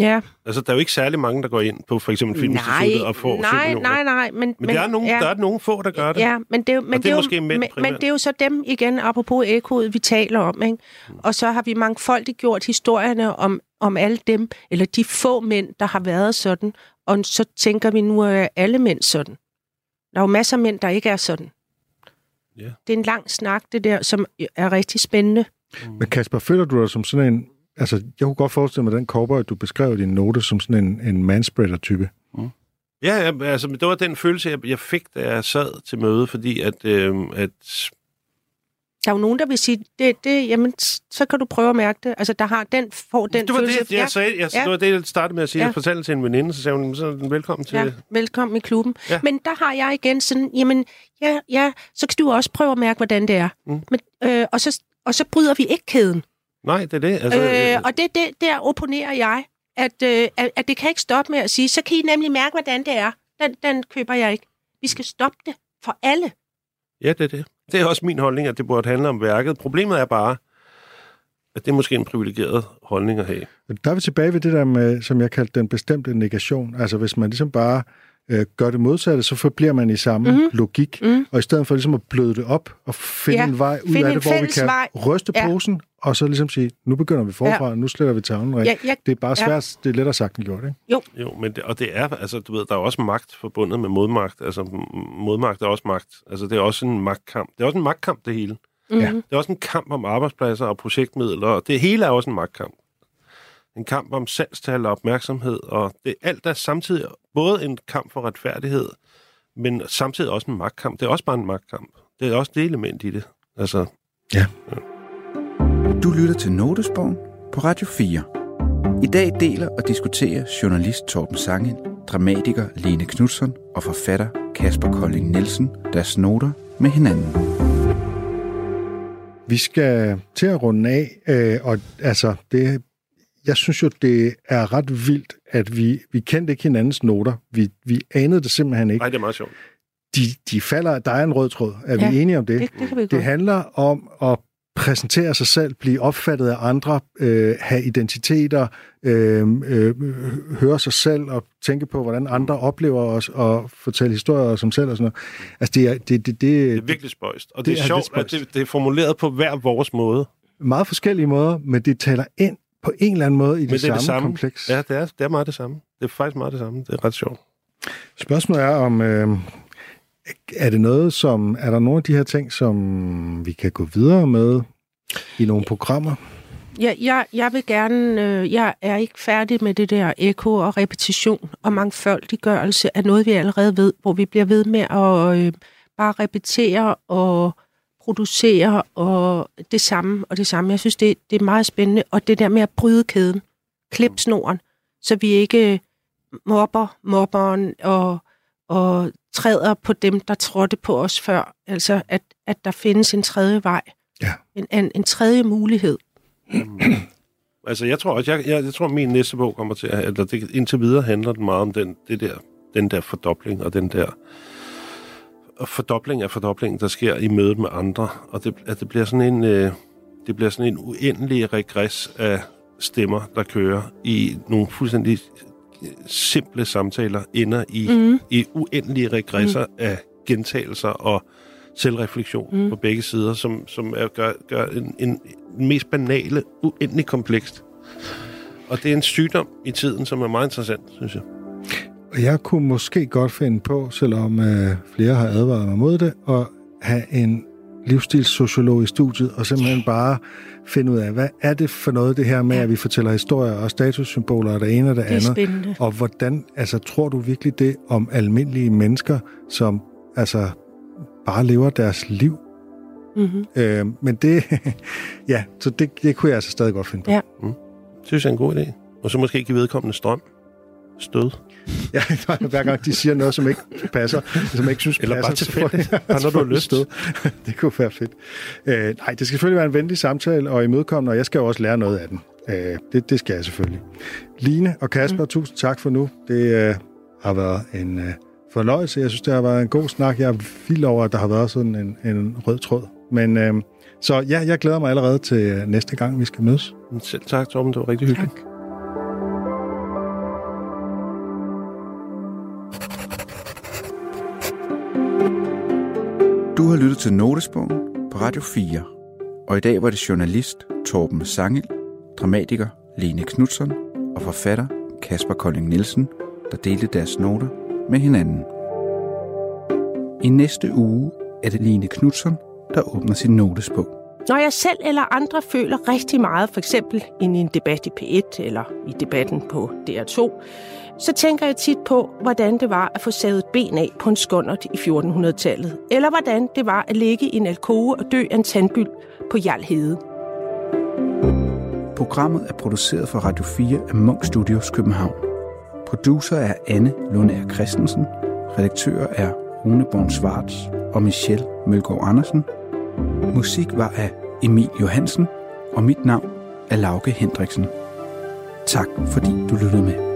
Ja. Altså, der er jo ikke særlig mange, der går ind på for eksempel Filminstituttet og får 7 nej, nej, nej. Men, Men, der, er nogen, ja, der er nogen få, der gør det. Ja, men det, er jo- men det er jo- måske mænd men, men det er jo så dem igen, apropos ekoet, vi taler om. Ikke? Mm. Og så har vi mangfoldigt gjort historierne om, om alle dem, eller de få mænd, der har været sådan. Og så tænker vi, nu er alle mænd sådan. Der er jo masser af mænd, der ikke er sådan. Ja. Det er en lang snak, det der, som er rigtig spændende. Men Kasper, føler du dig som sådan en... Altså, jeg kunne godt forestille mig den cowboy, du beskrev i din note, som sådan en, en manspreader-type. Ja, ja, altså, men det var den følelse, jeg, jeg fik, da jeg sad til møde, fordi at, øh, at Der er jo nogen, der vil sige, det, det, jamen, så kan du prøve at mærke det. Altså, der har den, får den det var følelse. det, jeg sagde, jeg, Ja. det var det, jeg startede med at sige. Ja. Jeg fortalte til en veninde, så sagde hun, så den velkommen til... Ja, velkommen i klubben. Ja. Men der har jeg igen sådan, jamen, ja, ja, så kan du også prøve at mærke, hvordan det er. Mm. Men, øh, og, så, og så bryder vi ikke kæden. Nej, det er det. Altså, Øh, og det, det, der opponerer jeg, at, øh, at, at det kan ikke stoppe med at sige, så kan I nemlig mærke, hvordan det er. Den, den køber jeg ikke. Vi skal stoppe det for alle. Ja, det er det. Det er også min holdning, at det burde handle om værket. Problemet er bare, at det er måske en privilegeret holdning at have. Der er vi tilbage ved det der med, som jeg kaldte den bestemte negation. Altså, hvis man ligesom bare øh, gør det modsatte, så forbliver man i samme Mhm. mm. logik. Mm. Og i stedet for ligesom at bløde det op og finde Ja, en vej ud af det, hvor vi kan vej. ryste Ja. posen, og så ligesom sige, nu begynder vi forfra, ja. nu sletter vi tavlen rigtigt. Ja, ja, Det er bare Ja. svært, det er lettere sagt end gjort, ikke? Jo, men det, og det er, altså, du ved, der er også magt forbundet med modmagt. Altså, modmagt er også magt. Altså, det er også en magtkamp. Det er også en magtkamp, det hele. mm. Ja. Det er også en kamp om arbejdspladser og projektmidler, og det hele er også en magtkamp. En kamp om salgstal og opmærksomhed, og det alt er samtidig både en kamp for retfærdighed, men samtidig også en magtkamp. Det er også bare en magtkamp. Det er også det element i det. Altså, Du lytter til Notesbogen på Radio 4. I dag deler og diskuterer journalist Torben Sange, dramatiker Lene Knudsen og forfatter Kasper Kolding Nielsen deres noter med hinanden. Vi skal til at runde af, øh, og altså, det, jeg synes jo, det er ret vildt, at vi, vi kendte ikke hinandens noter. Vi, vi anede det simpelthen ikke. nej, det er meget sjovt. De, de falder, der er en rød tråd. Er Ja, vi enige om det? Det, det kan vi Det godt. handler om at præsentere sig selv, blive opfattet af andre, øh, have identiteter, øh, øh, høre sig selv og tænke på, hvordan andre oplever os, og fortælle historier om sig selv og sådan noget. Altså, det er, det, det, det, Det er virkelig spøjst. Og det, det er, er sjovt, at det, det er formuleret på hver vores måde. meget forskellige måder, men det taler ind på en eller anden måde i det, Men det samme, det samme. kompleks. Ja, det er, det er meget det samme. Det er faktisk meget det samme. Det er ret sjovt. Spørgsmålet er om, øh, er det noget som, er der nogle af de her ting, som vi kan gå videre med i nogle programmer? Ja, jeg, jeg vil gerne, øh, jeg er ikke færdig med det der eko og repetition og mangfoldiggørelse af noget, vi allerede ved, hvor vi bliver ved med at øh, bare repetere og producere og det samme og det samme. Jeg synes, det, det er meget spændende. Og det der med at bryde kæden, klip snoren, så vi ikke mobber mobberen og, og træder på dem, der trådte på os før. Altså, at, at der findes en tredje vej. Ja. En, en, en tredje mulighed. Altså, jeg tror også, jeg, jeg, jeg tror, min næste bog kommer til at, eller det, indtil videre handler den meget om den, det der, den der fordobling, og den der fordobling af fordoblingen, der sker i mødet med andre, og det, at det bliver sådan en, øh, det bliver sådan en uendelig regress af stemmer, der kører i nogle fuldstændig simple samtaler, ender i, mm. i uendelige regresser mm. af gentagelser og selvreflektion mm. på begge sider, som, som er, gør, gør en, en, mest banale, uendelig komplekst. Og det er en sygdom i tiden, som er meget interessant, synes jeg. Og jeg kunne måske godt finde på, selvom øh, flere har advaret mig mod det, at have en livsstilssociolog i studiet, og simpelthen bare finde ud af, hvad er det for noget, det her med, at vi fortæller historier og statussymboler og det ene og det, Det er andet. spændende. Og hvordan, altså tror du virkelig det om almindelige mennesker, som altså bare lever deres liv? Mm-hmm. Øh, men det, ja, så det, det kunne jeg altså stadig godt finde på. Ja. Synes jeg er en god idé. Og så måske give vedkommende strøm. Stød. Ja, hver gang de siger noget, som ikke passer, som ikke synes Eller bare passer, så får tilfældigt. Bare når du har lyst. stød. Det kunne være fedt. Øh, nej, det skal selvfølgelig være en venlig samtale og imødekommende, og jeg skal jo også lære noget af den. Øh, det, det skal jeg selvfølgelig. Line og Kasper, mm. tusind tak for nu. Det øh, har været en øh, fornøjelse. Jeg synes, det har været en god snak. Jeg er vild over, at der har været sådan en, en rød tråd Men øh, så ja, jeg glæder mig allerede til øh, næste gang, vi skal mødes. Selv tak, Torben. Det var rigtig hyggeligt. Tak. Du har lyttet til Notesbogen på Radio 4. Og i dag var det journalist Torben Sangel, dramatiker Lene Knudsen og forfatter Kasper Kolding Nielsen, der delte deres noter med hinanden. I næste uge er det Line Knudsen, der åbner sin notesbog. Når jeg selv eller andre føler rigtig meget, for eksempel i en debat i P1 eller i debatten på DR2, så tænker jeg tit på, hvordan det var at få savet ben af på en skåndert i 1400-tallet, eller hvordan det var at ligge i en alkove og dø af en tandbyld på Jarlhede. Programmet er produceret for Radio 4 af Munk Studios København. Producer er Anne Lundager Christensen. Redaktør er Rune Born Svarts og Michelle Mølgaard Andersen. Musik var af Emil Johansen, og mit navn er Lauke Hendriksen. Tak fordi du lyttede med.